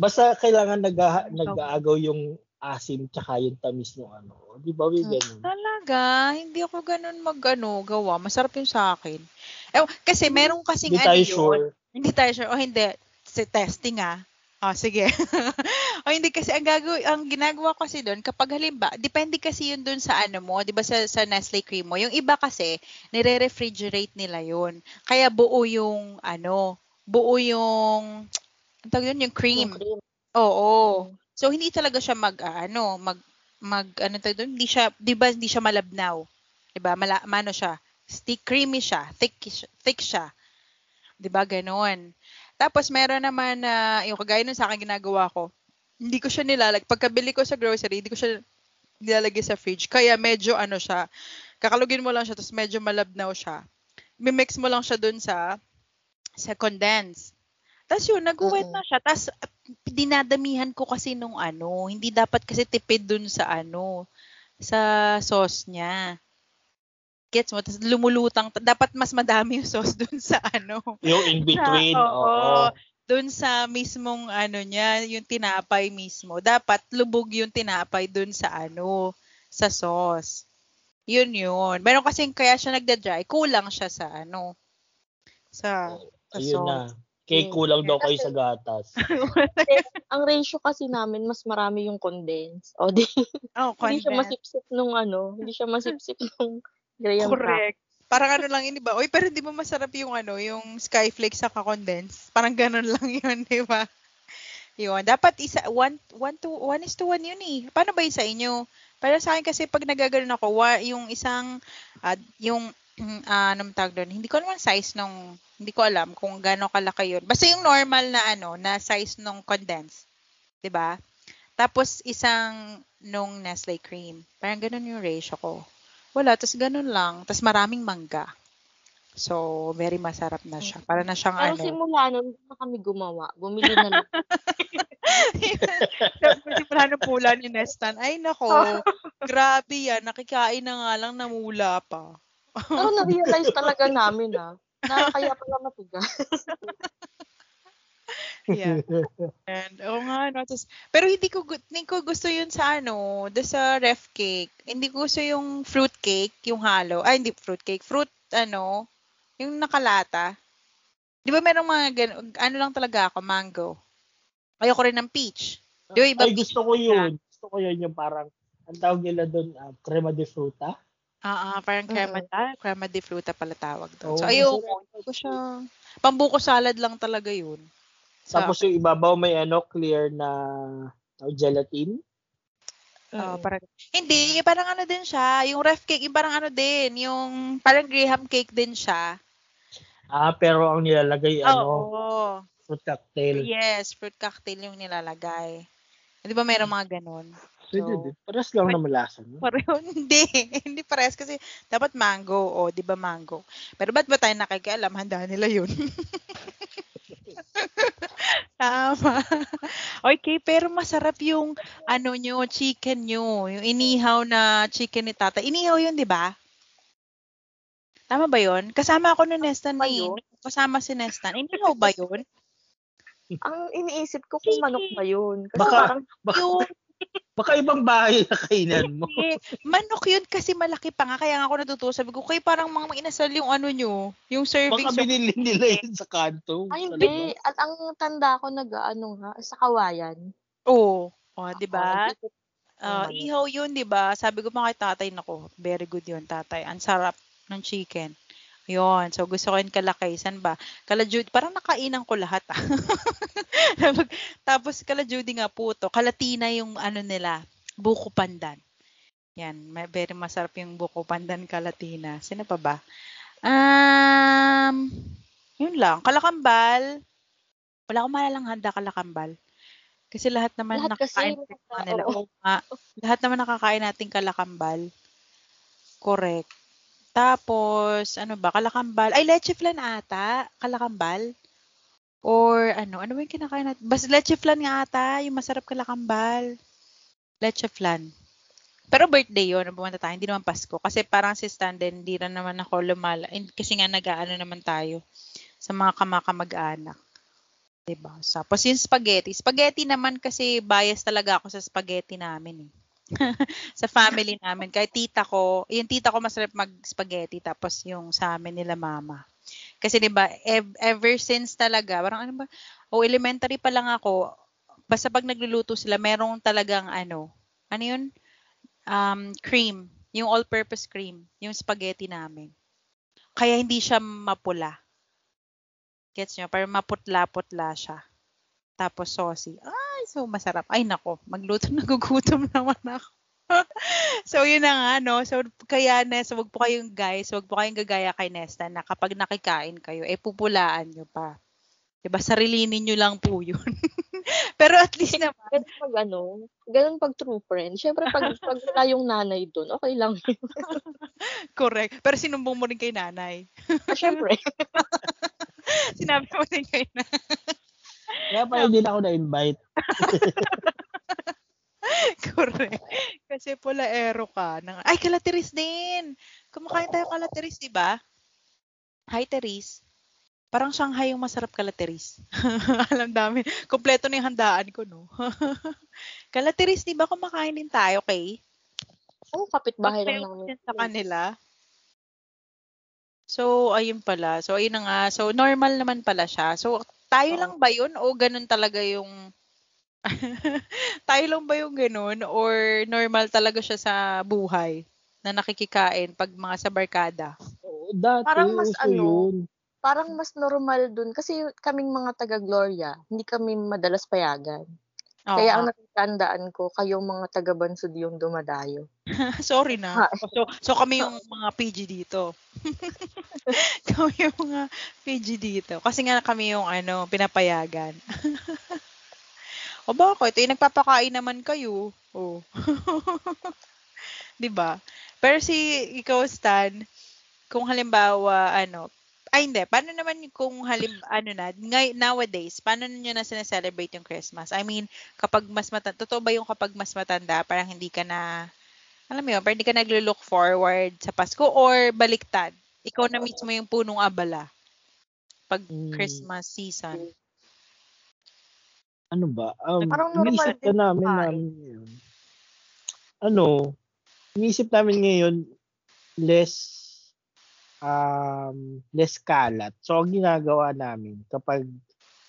Basta kailangan nag nag-aagaw yung asim tsaka yung tamis ng ano. Di ba, may Hmm. ganun? Talaga, hindi ako ganun mag ano, gawa. Masarap yung sa akin. Eh, kasi meron kasing Hindi ano tayo yun. sure. Hindi tayo sure. O hindi, si testing ah. Oh, sige. *laughs* o hindi kasi ang gagawin, ang ginagawa ko kasi doon kapag halimbawa, depende kasi yun doon sa ano mo, 'di ba sa sa Nestle cream mo. Yung iba kasi nire-refrigerate nila yun. Kaya buo yung ano, buo yung tawag yun, yung cream. Yung cream. Oo. So hindi talaga siya mag ah, ano, mag mag ano tawag doon, hindi siya 'di ba hindi siya malabnaw. 'Di ba? Mala, mano siya. Stick creamy siya, thick thick siya. 'Di ba? Ganon. Tapos meron naman na uh, yung kagaya nun sa akin ginagawa ko. Hindi ko siya nilalag. Pagkabili ko sa grocery, hindi ko siya nilalagay sa fridge. Kaya medyo ano siya. Kakalugin mo lang siya tapos medyo malabnaw siya. Mimix mo lang siya dun sa sa condense. Tapos yun, nag-wet na siya. Tapos dinadamihan ko kasi nung ano, hindi dapat kasi tipid dun sa ano, sa sauce niya. Gets mo? Tapos lumulutang, dapat mas madami yung sauce *laughs* dun sa ano. Yung in between, sa, oo. oo. Dun sa mismong ano niya, yung tinapay mismo. Dapat lubog yung tinapay dun sa ano, sa sauce. Yun yun. Meron kasing kaya siya nagda-dry, kulang siya sa ano, sa, sa Ayun sauce. na. Kay kulang daw kayo sa gatas. *laughs* ang ratio kasi namin, mas marami yung condense. O di, oh, hindi siya masipsip nung ano, hindi siya masipsip *laughs* nung graham Correct. Parang ano lang yun, di ba? Uy, pero di ba masarap yung ano, yung skyflakes sa condense? Parang ganun *laughs* lang yun, di ba? Yun. Dapat isa, one, one to, one is to one yun eh. Paano ba yun sa inyo? Pero sa akin kasi pag nagaganon ako, yung isang, uh, yung, uh, *clears throat* anong tawag doon, hindi ko naman size nung, hindi ko alam kung gaano kalaki yun. Basta yung normal na ano, na size nung condense. 'di ba? Tapos isang nung Nestle cream. Parang ganun yung ratio ko. Wala, tapos ganun lang. Tapos maraming mangga. So, very masarap na siya. Para na siyang Pero ano. simula nun, na kami gumawa. Bumili na lang. *laughs* Simula pula ni Nestan. Ay, nako. *laughs* grabe yan. Nakikain na nga lang namula pa. Pero na-realize talaga namin ah. Na kaya pala matigas. *laughs* yeah. *laughs* And, oo nga, no. Tapos, pero hindi ko, hindi ko gusto yun sa ano, the sa ref cake. Hindi ko gusto yung fruit cake, yung halo. Ay, hindi fruit cake. Fruit, ano, yung nakalata. Di ba merong mga gan- ano lang talaga ako, mango. Ayoko rin ng peach. Di ba iba Ay, gusto ko yun. Gusto ko yun yung parang, ang tawag nila doon, uh, crema de fruta. Ah, ah, parang crema, ah, crema de fruta pala tawag doon. So, Oo, ayoko. Hindi ko siya, pambuko salad lang talaga yun. Sa Tapos yung ibabaw may ano, clear na gelatin. Oh, parang hindi, parang ano din siya, yung ref cake, yung parang ano din, yung parang graham cake din siya. Ah, pero ang nilalagay, ano, Oo. fruit cocktail. Yes, fruit cocktail yung nilalagay. Di ba mayroong mga ganun? So, din. Paras lang na malasa. No? Pareho, *laughs* hindi. hindi parehas kasi dapat mango, o di ba mango. Pero ba't ba tayo nakikialam? Handa nila yun. *laughs* *laughs* Tama. Okay, pero masarap yung ano nyo, chicken nyo. Yung inihaw na chicken ni tata. Inihaw yun, di ba? Tama ba yun? Kasama ako ni Nestan yun? Kasama si Nestan. Inihaw ba yun? Ang iniisip ko kung manok ba yun. Kasi Baka- parang, Baka, Yung baka ibang bahay na kainan mo. Eh, manok yun kasi malaki pa nga. Kaya nga ako natutuwa. Sabi ko, kay parang mga inasal yung ano nyo. Yung serving. Baka binili nila yun sa kanto. ay sa hindi. At ang tanda ko nag, ano nga, sa kawayan. Oo. Oh, di ba? Ah, manok. ihaw yun, di ba? Sabi ko pa kay tatay, nako, very good yun, tatay. Ang sarap ng chicken. Yun. So, gusto ko yung kalakay. San ba? Kala Judy, parang nakainan ko lahat. ah. *laughs* Tapos, kala Judy nga puto. Kalatina yung ano nila, buko pandan. Yan. May, very masarap yung buko pandan kalatina. Sino pa ba? Um, yun lang. Kalakambal. Wala akong malalang handa kalakambal. Kasi lahat naman Lahat kasi, nakakain na- nila. oo. Nga. Lahat naman nakakain natin kalakambal. Correct. Tapos, ano ba, kalakambal. Ay, leche flan ata. Kalakambal. Or ano, ano yung kinakain natin? Basta leche flan nga ata. Yung masarap kalakambal. Leche flan. Pero birthday yun, nung pumunta tayo. Hindi naman Pasko. Kasi parang si Stan din, hindi na naman ako lumala. Kasi nga nag-aano naman tayo sa mga kamakamag-anak. Diba? Tapos yung spaghetti. Spaghetti naman kasi bias talaga ako sa spaghetti namin eh. *laughs* sa family namin. Kahit tita ko, yung tita ko masarap mag-spaghetti tapos yung sa amin nila mama. Kasi 'di ba, ev- ever since talaga, parang ano ba, o elementary pa lang ako, basta pag nagluluto sila, merong talagang ano, ano yun? Um, cream, yung all-purpose cream, yung spaghetti namin. Kaya hindi siya mapula. Gets nyo? Parang maputla-putla siya. Tapos saucy. Ay, so masarap. Ay, nako. Magluto, *laughs* nagugutom naman ako. *laughs* so, yun na nga, no? So, kaya, Nesta, wag po kayong guys, wag po kayong gagaya kay Nesta na kapag nakikain kayo, eh, pupulaan nyo pa. Diba? Sarilinin nyo lang po yun. *laughs* Pero at least naman. Ganun pag ano, ganun pag true friend. Siyempre, pag, pag wala yung nanay doon, okay lang. Correct. Pero sinumbong mo rin kay nanay. ah, Siyempre. Sinabi mo rin kay nanay. Kaya pala hindi na ako na-invite. *laughs* Correct. Kasi pula ero ka. Ng, ay, kalatiris din. Kumakain tayo kalatiris, di ba? Hi, Teris. Parang Shanghai yung masarap kalatiris. *laughs* Alam dami. Kompleto na yung handaan ko, no? *laughs* kalatiris, di ba kumakain din tayo, kay? Oo, oh, kapitbahay lang namin. sa kanila. So, ayun pala. So, ayun na nga. So, normal naman pala siya. So, tayo Oo. lang ba yun o ganun talaga yung *laughs* tayo lang ba yung ganun or normal talaga siya sa buhay na nakikikain pag mga sa barkada? Oo, dati, Parang mas ano, yun. Parang mas normal dun. Kasi kaming mga taga-Gloria, hindi kami madalas payagan. Oo Kaya ang natandaan ko, kayong mga taga-Bansod yung dumadayo. *laughs* Sorry na. Ha. So, so kami yung mga PG dito. *laughs* *laughs* kami yung mga PG dito. Kasi nga kami yung ano, pinapayagan. *laughs* o bakit? Eh, nagpapakain naman kayo. Oh. *laughs* 'Di ba? Pero si ikaw Stan, kung halimbawa ano, ay hindi, paano naman kung halim ano na, ngay, nowadays, paano niyo na sineselebrate yung Christmas? I mean, kapag mas matanda, totoo ba yung kapag mas matanda, parang hindi ka na alam mo yun, parang hindi ka naglo-look forward sa Pasko or baliktad. Ikaw na mismo yung punong abala pag Mm. Christmas season. Ano ba? Um, Parang normal iniisip din na namin namin ngayon. Ano, iniisip namin ngayon less um less kalat. So ang ginagawa namin kapag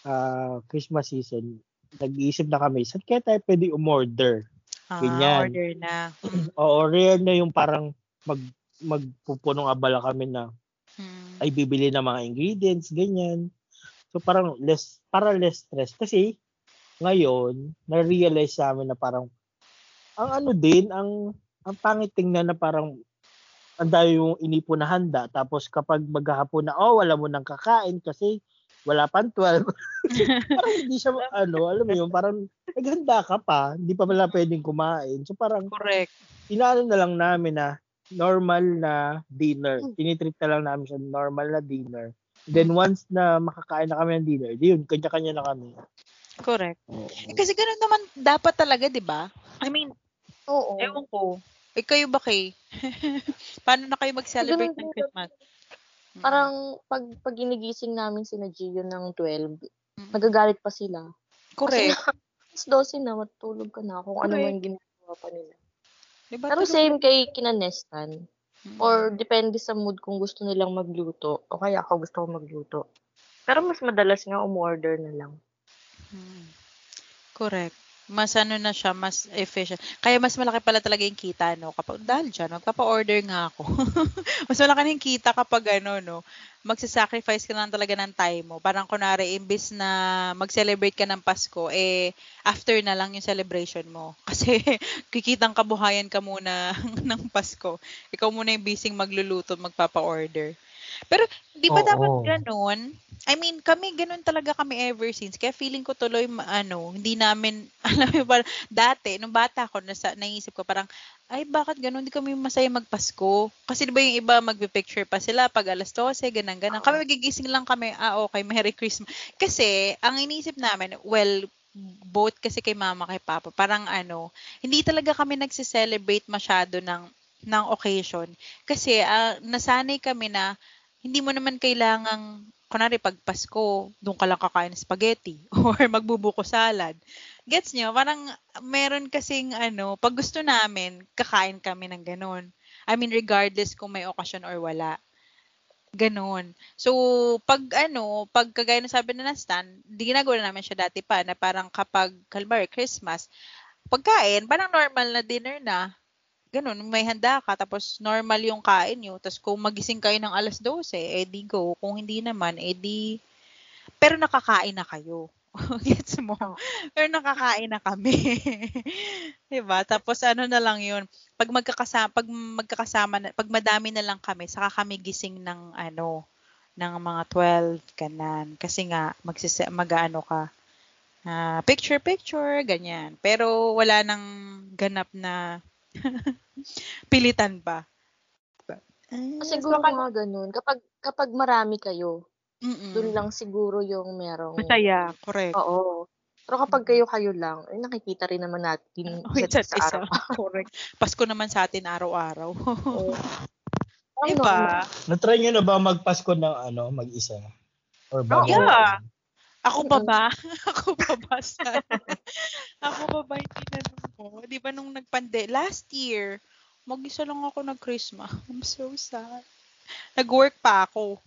ah, Christmas season, nag-iisip na kami, saan kaya tayo pwede umorder? Ah, Ganyan. order na. *clears throat* Mm. O rare na yung parang mag magpupunong abala kami na Mm. ay bibili ng mga ingredients, ganyan. So parang less, para less stress. Kasi ngayon, na-realize namin na parang ang ano din, ang ang pangit tingnan na parang ang dami yung inipo na handa. Tapos kapag maghahapon na, oh, wala mo nang kakain kasi wala pang 12. *laughs* parang hindi siya, ano, alam mo yun, parang naghanda ka pa, hindi pa pala pwedeng kumain. So parang Correct. inaano na lang namin na normal na dinner. Tinitreat na lang namin siya normal na dinner. Then once na makakain na kami ng dinner, di yun, kanya-kanya na kami. Correct. Eh, kasi ganun naman dapat talaga, 'di ba? I mean, Oo. ewan ko. Eh, kayo ba kay? *laughs* Paano na kayo mag-celebrate Ganun ng. Christmas? Mm. Parang pag, pag ginigising namin si Gio ng 12, Mm. nagagalit pa sila. Correct. *laughs* Mas 12 na, matulog ka na kung ano Correct. man ginagawa pa nila. Diba, Pero same kay kinanestan. Mm. Or depende sa mood kung gusto nilang magluto. O kaya ako gusto ko magluto. Pero mas madalas nga umorder na lang. Mm. Correct. Mas ano na siya, mas efficient. Kaya mas malaki pala talaga yung kita, no? Kapag, dahil dyan, magpapa-order nga ako. *laughs* mas malaki na yung kita kapag ano, no? Magsasacrifice ka lang talaga ng time mo. Parang kunwari, imbis na mag-celebrate ka ng Pasko, eh, after na lang yung celebration mo. *laughs* Kasi, kikitang kabuhayan ka muna *laughs* ng Pasko. Ikaw muna yung busy magluluto, magpapa-order. Pero, di ba Oo. dapat ganun? I mean, kami ganun talaga kami ever since. Kaya feeling ko tuloy, ano, hindi namin, *laughs* alam mo ba, dati, nung bata ako, nasa, naisip ko parang, ay, bakit ganun? Hindi kami masaya magpasko. Kasi di ba yung iba, magpipicture pa sila pag alas 12, ganun, ganun. Kami magigising lang kami, ah, okay, Merry Christmas. Kasi, ang inisip namin, well, both kasi kay mama, kay papa, parang ano, hindi talaga kami nagse-celebrate masyado ng, ng occasion. Kasi, ah, nasanay kami na, hindi mo naman kailangang, kunwari pag Pasko, doon ka lang kakain ng spaghetti *laughs* or magbubuko salad. Gets nyo? Parang meron kasing ano, pag gusto namin, kakain kami ng ganun. I mean, regardless kung may okasyon or wala. Ganon. So, pag ano, pag kagaya ng sabi na Stan, di ginagawa namin siya dati pa, na parang kapag, kalbar, Christmas, pagkain, parang normal na dinner na ganun, may handa ka, tapos normal yung kain nyo, tapos kung magising kayo ng alas 12, eh di go. Kung hindi naman, eh di, pero nakakain na kayo. *laughs* Gets mo? Pero nakakain na kami. *laughs* 'Di ba? Tapos ano na lang 'yun. Pag magkakasama pag magkakasama na, pag madami na lang kami, saka kami gising ng ano ng mga 12 kanan kasi nga magsise mag-ano ka uh, picture picture ganyan. Pero wala nang ganap na *laughs* pilitan pa. Uh, siguro so, mga ganun. Kapag kapag marami kayo. Dun lang siguro yung merong Masaya, correct. Oo. Pero kapag kayo-kayo lang, eh, nakikita rin naman natin *laughs* Oh, sa isa. araw. *laughs* Correct. Pasko naman sa atin araw-araw. Oo. Ano, diba? Na-try nyo na ba magpasko ng ano, mag-isa? Or ba? Oh, yeah. *laughs* Ako pa ba? Ako pa ba Ako pa ba yung tinanong mo? Di ba nung nagpande, last year, mag-isa lang ako nag-Christmas. *laughs* I'm so sad. Nag-work pa ako.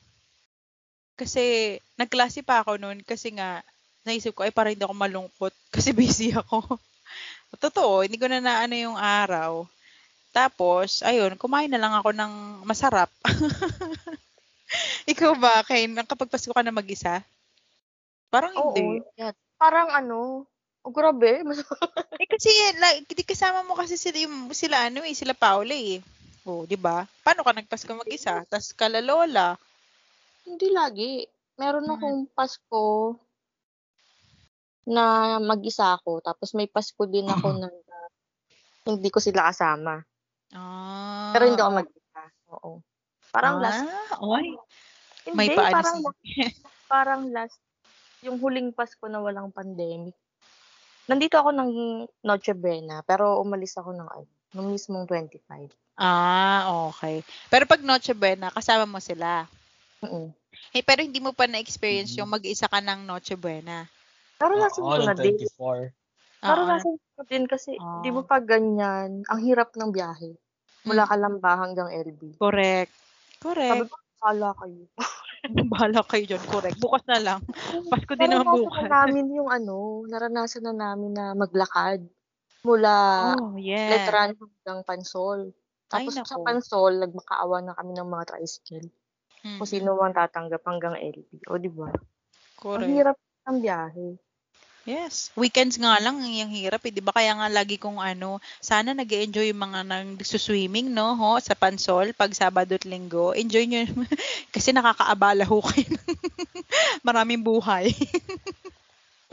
Kasi, nagklase pa ako noon kasi nga, naisip ko, ay para hindi ako malungkot *laughs* kasi busy ako. Totoo, hindi ko na naano yung araw. Tapos, ayun, kumain na lang ako ng masarap. Ikaw ba, Kay, kapag Pasko ka na mag-isa? Parang Oo, hindi. Yeah. Parang ano, oh, grabe. *laughs* eh kasi, like, di kasama mo kasi sila, yung, sila ano eh, sila Paula eh. Oh, di ba? Paano ka nagpasko mag-isa? Tapos kalalola. Hindi lagi. Meron Mm. akong Pasko na mag-isa ako. Tapos may Pasko din ako *clears throat* na, hindi ko sila kasama. Ah. Pero hindi ako mag-isa. Oo. Parang ah, last. Oy. Hindi, May parang, si... parang last. Yung huling Pasko na walang pandemic. Nandito ako ng Noche Buena, pero umalis ako ng ano, nung mismong 25. Ah, okay. Pero pag Noche Buena, kasama mo sila. Oo. Eh, pero hindi mo pa na-experience Mhm. yung mag-isa ka ng Noche Buena. Naranasan Oo, ko na ng din. 24. Naranasan ko din kasi, Oo. di ba pag ganyan, ang hirap ng biyahe. Mula. Kalamba hanggang LB. Correct. Sabi Correct. ko, kala kayo. *laughs* *laughs* Bahala kayo dyan. Correct. Bukas na lang. Pasko din naman naranasan bukas. na namin yung ano, naranasan na namin na maglakad. Mula Oh, yeah. Letran hanggang Pansol. Ay, Tapos sa nako. Pansol, nagmakaawa na kami ng mga tricycle. Mm. Kung sino man tatanggap hanggang LB. O, di ba? Ang Correct. hirap ng biyahe. Yes. Weekends nga lang yung hirap eh. 'Di ba kaya nga lagi kong ano, sana nag enjoy yung mga nang-swimming, no? Ho, sa Pansol pag Sabado at Linggo. Enjoy nyo. *laughs* Kasi nakakaabala ho kayo. ng *laughs* Maraming buhay.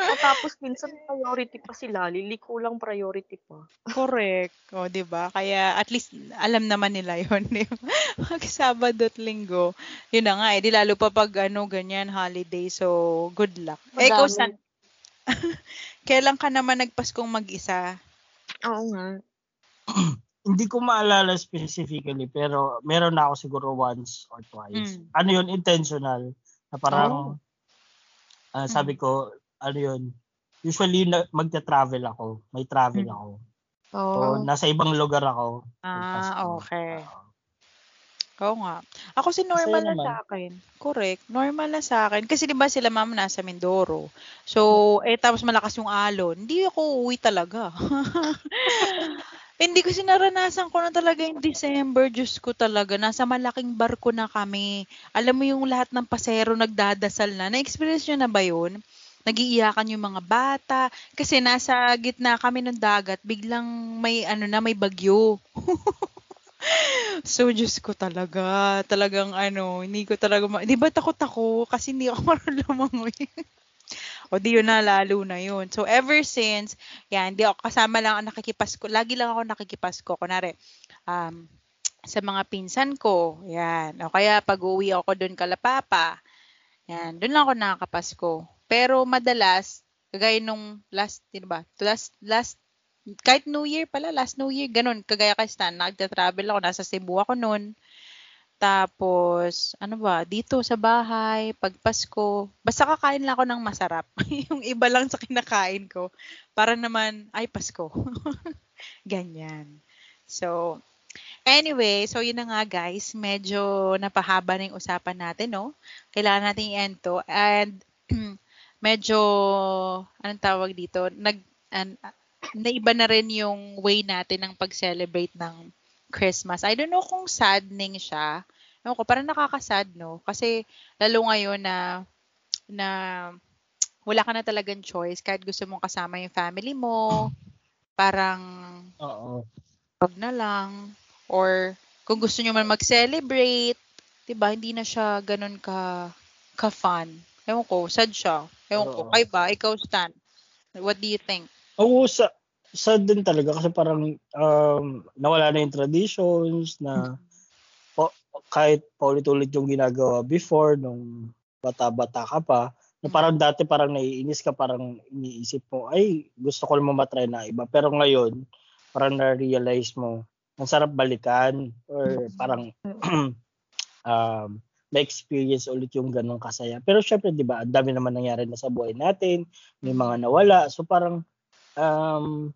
O, *laughs* tapos minsan priority pa sila. Liliko lang priority pa. Correct. O, 'di ba? Kaya at least alam naman nila 'yon, 'di ba? Pag Sabado at Linggo, 'yun na nga eh, di lalo pa pag ano ganyan holiday. So, good luck. Eh, ikaw Madami. san *laughs* Kailan ka naman nagpaskong mag-isa? Oo nga. *clears throat* Hindi ko maalala specifically, pero meron na ako siguro once or twice. Mm. Ano yun? Intentional. Na parang, Oh. ah, sabi ko, ano yun, usually na, magta-travel ako. May travel Mm. ako. Oo. So, nasa ibang lugar ako. Ah, okay. Oo. Oo nga. Ako si normal na naman. sa akin. Correct. Normal na sa akin. Kasi di ba sila mama nasa Mindoro. So, eh tapos malakas yung alon. Hindi ako uuwi talaga. *laughs* Hindi kasi naranasan ko na talaga yung December. Diyos ko talaga. Nasa malaking barko na kami. Alam mo yung lahat ng pasero nagdadasal na. Na-experience nyo na ba yun? Nagiiyakan yung mga bata. Kasi nasa gitna kami ng dagat. Biglang may ano na, may bagyo. *laughs* *laughs* So, Diyos ko talaga. Talagang ano, hindi ko talaga, ma- di ba takot ako? Kasi hindi ako *laughs* marunong lumangoy. *laughs* o di yun na, lalo na yun. So, ever since, yan, di ako kasama lang ako nakikipasko. Lagi lang ako nakikipasko. Kunwari, um, sa mga pinsan ko, yan. O kaya pag uwi ako doon kalapapa, yan, doon lang ako nakakapasko. Pero madalas, kagaya nung last, di ba? Last, last kahit New Year pala, last New Year, ganun, kagaya kay Stan, nagta-travel ako, nasa Cebu ako noon. Tapos, ano ba, dito sa bahay, pag Pasko, basta kakain lang ako ng masarap. *laughs* yung iba lang sa kinakain ko. Para naman, ay, Pasko. *laughs* Ganyan. So, anyway, so yun na nga guys, medyo napahaba na yung usapan natin, no? Kailangan natin i-end to. And, *clears throat* medyo, anong tawag dito, nag, an, naiba na rin yung way natin ng pag-celebrate ng Christmas. I don't know kung saddening siya. Ewan ko, parang nakakasad, no? Kasi lalo ngayon na na wala ka na talagang choice kahit gusto mong kasama yung family mo, parang Oo. wag na lang or kung gusto niyo man mag-celebrate, 'di ba? Hindi na siya ganun ka ka fun. Ewan ko, sad siya. Ewan ko, Oo. kay ba? Ikaw, Stan. What do you think? Oo, sa sad din talaga kasi parang um, nawala na yung traditions na po, kahit paulit-ulit yung ginagawa before nung bata-bata ka pa na parang dati parang naiinis ka parang iniisip mo ay gusto ko naman matry na iba pero ngayon parang na-realize mo ang sarap balikan or parang *clears throat* um, na-experience ulit yung ganong kasaya. Pero syempre, di ba, ang dami naman nangyari na sa buhay natin, may mga nawala. So parang, um,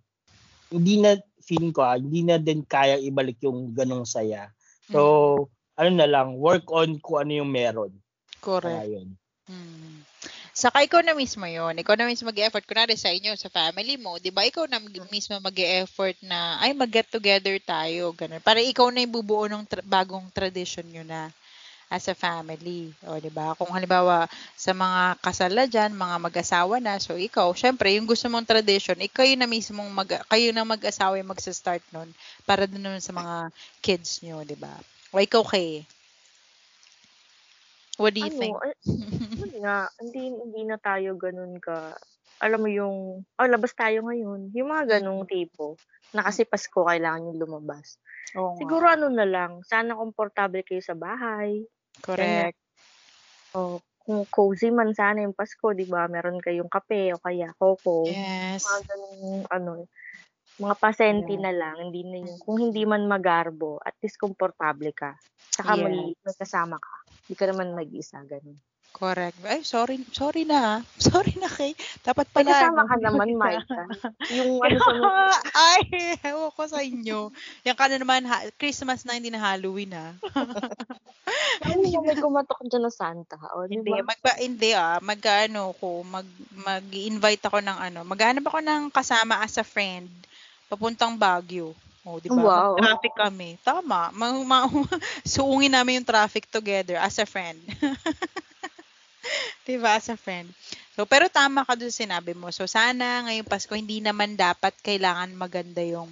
hindi na, feeling ko, ah, hindi na din kaya ibalik yung ganong saya. So, ano na lang, work on kung ano yung meron. Correct. Kaya yun. Hmm. Saka ikaw na mismo yon Ikaw na mismo mag-effort. Kunwari sa inyo, sa family mo, di ba ikaw na mismo mag-effort na, ay, mag-get together tayo. Ganun. Para ikaw na yung bubuo ng tra- bagong tradition nyo na as a family. O, di ba? Kung halimbawa, sa mga kasala dyan, mga mag-asawa na, so ikaw, syempre, yung gusto mong tradition, ikaw yun na mismong, mag, kayo na mag-asawa yung magsa-start nun para dun sa mga kids nyo, di ba? O ikaw kay, what do you ano, think? eh, *laughs* yun nga, hindi, hindi na tayo ganun ka, alam mo yung, oh, labas tayo ngayon. Yung mga ganung tipo, na kasi Pasko, kailangan yung lumabas. Oo nga. Siguro ano na lang, sana komportable kayo sa bahay. Correct. O kung cozy man sana yung Pasko, di ba? Meron kayong kape o kaya coco. Yes. Mga ganung, ano, mga pasenti na lang. Hindi na yung, kung hindi man magarbo, at least komportable ka. Saka may, may kasama ka. Hindi ka naman mag-isa, ganun. Correct. Ay, sorry. Sorry na. ah. *laughs* Sorry na kay. Dapat May pala. kasama ano, ka naman, Maika. Yung *laughs* ano sa mga, Ay, ewan ko sa inyo. Yan ka na naman, ha- Christmas na, hindi na Halloween, ha? ano mo may kumatok dyan na Santa. O, di hindi, ba? magpa, hindi, ah. Mag-ano ko, mag, mag-invite ako ng ano, maghanap ako ng kasama as a friend, papuntang Baguio. Oh, di ba? Wow. Traffic kami. Tama. Ma, ma, *laughs* suungin namin yung traffic together as a friend. *laughs* di ba? As a friend. So, pero tama ka sa sinabi mo. So, sana ngayong Pasko, hindi naman dapat kailangan maganda yung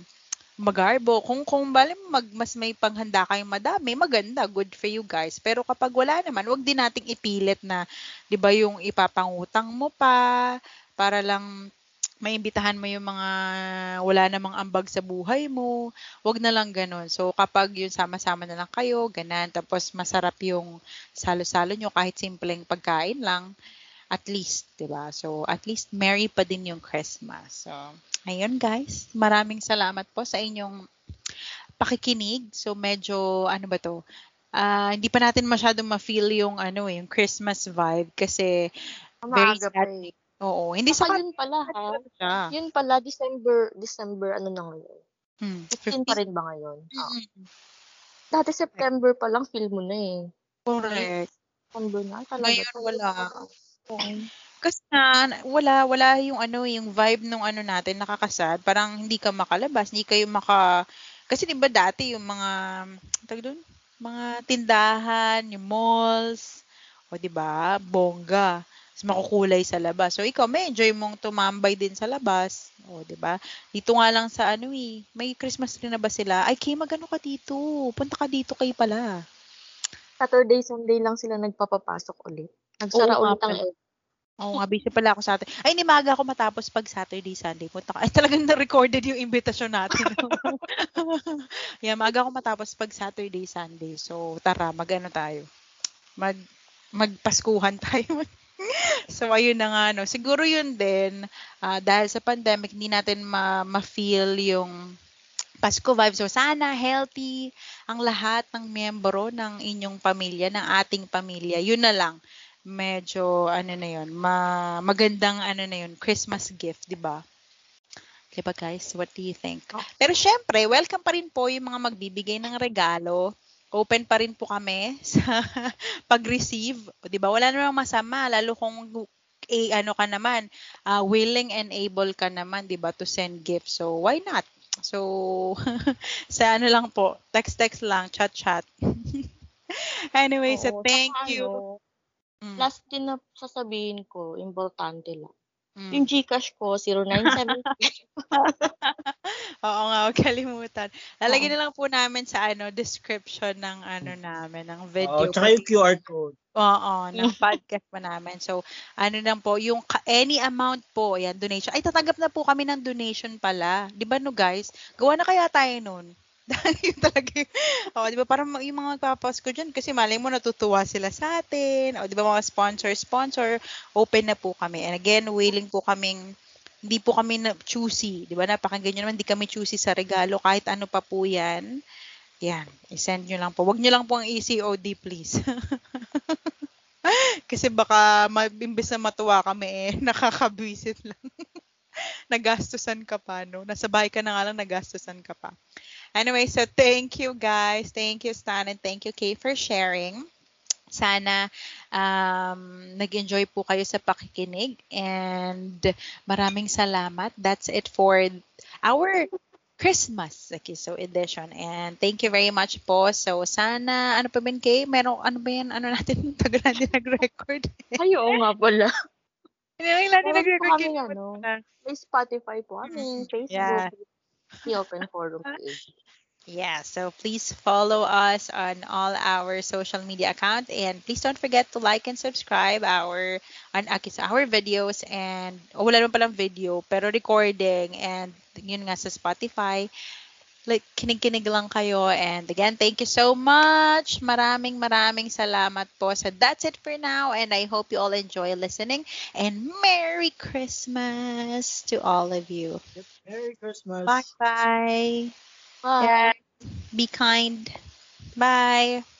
magarbo. Kung kung bali mag mas may panghanda kayong madami, maganda, good for you guys. Pero kapag wala naman, wag din nating ipilit na 'di ba yung ipapangutang mo pa para lang maimbitahan mo yung mga wala namang ambag sa buhay mo. Wag na lang ganun. So kapag yun sama-sama na lang kayo, ganan, tapos masarap yung salo-salo nyo kahit simpleng pagkain lang at least, 'di ba? So at least merry pa din yung Christmas. So ayun guys, maraming salamat po sa inyong pakikinig. So medyo ano ba 'to? Ah, hindi pa natin masyadong ma-feel yung ano eh, yung Christmas vibe kasi very Maaga sad. pa eh. Oo, hindi Saka sa yun pala, ha? siya. Yun pala, December, December, ano na ngayon? Hmm, 15 pa rin ba ngayon? Mm-mm. Dati September pa lang, feel mo na eh. Correct. September na talaga. Ngayon wala. Oo. Kasi nga, wala, wala yung ano, yung vibe nung ano natin, nakakasad. Parang hindi ka makalabas, hindi kayo maka... Kasi di ba dati yung mga, tag doon, mga tindahan, yung malls, o di ba, bongga. Mas makukulay sa labas. So ikaw, may enjoy mong tumambay din sa labas. O, di ba? Dito nga lang sa ano eh, may Christmas tree na ba sila? Ay, Kay, magano ka dito? Punta ka dito kay pala. Saturday, Sunday lang sila nagpapapasok ulit. Nagsara Oo ulit ang. Oo nga, busy pala ako sa atin. Ay, ni maga ako matapos pag Saturday, Sunday. Punta ka. Ay, talagang na-recorded yung invitation natin. *laughs* yeah, maga ako matapos pag Saturday, Sunday. So, tara, mag-ano tayo. Mag, magpaskuhan tayo. *laughs* *laughs* so, ayun na nga, no. Siguro yun din, ah, dahil sa pandemic, hindi natin ma- ma-feel yung Pasko vibe. So, sana healthy ang lahat ng miyembro ng inyong pamilya, ng ating pamilya. Yun na lang medyo ano na yun, ma magandang ano na yun, Christmas gift, 'di ba? Diba guys, what do you think? Pero syempre, welcome pa rin po yung mga magbibigay ng regalo. Open pa rin po kami *laughs* sa pag-receive, 'di ba? Wala namang masama lalo kung eh, ano ka naman, ah, willing and able ka naman, 'di ba, to send gifts. So, why not? So, *laughs* sa ano lang po, text-text lang, chat-chat. *laughs* anyway, so thank you. ano, Mm. Last din na sasabihin ko, importante lang. Mm. Yung Gcash ko, 097. *laughs* Oo nga, huwag kalimutan. Lalagyan na lang po namin sa ano description ng ano namin, ng video. Oo, tsaka yung QR code. Oo, ng podcast pa namin. So, ano lang po, yung ka- any amount po, yan, donation. Ay, tatanggap na po kami ng donation pala. Di ba no, guys? Gawa na kaya tayo nun. *laughs* Yun talaga oh, di ba, parang yung mga magpapas ko dyan, kasi malay mo, natutuwa sila sa atin. O, di ba, mga sponsor, sponsor, open na po kami. And again, willing po kaming, hindi po kami na choosy. Di ba, napakinggan nyo naman, hindi kami choosy sa regalo, kahit ano pa po yan. Yan, isend nyo lang po. Huwag nyo lang po ang ECOD, please. *laughs* Kasi baka ma- imbes na matuwa kami eh, *laughs* nakakabwisit lang. nagastusan ka pa, no? Nasa bahay ka na nga lang, nagastusan ka pa. Anyway, so thank you guys. Thank you, Stan, and thank you, Kay, for sharing. Sana um, nag-enjoy po kayo sa pakikinig and maraming salamat. That's it for our Christmas Akiso edition. And thank you very much po. So sana, ano pa Ben Kay? Meron, ano ba yan? Ano natin? *laughs* Tagal natin nag-record. Ay, oo nga pala. Hindi lang natin nag-record. kami, ano, May Spotify po kami, Facebook, Yeah. The Open Forum page. *laughs* Yeah, so please follow us on all our social media account and please don't forget to like and subscribe our on our videos and oh, wala naman palang video pero recording and yun nga sa Spotify like kinig-kinig lang kayo. And again thank you so much. Maraming maraming salamat po. So that's it for now. And I hope you all enjoy listening. And Merry Christmas to all of you. Merry Christmas. bye bye. Bye. be kind. Bye.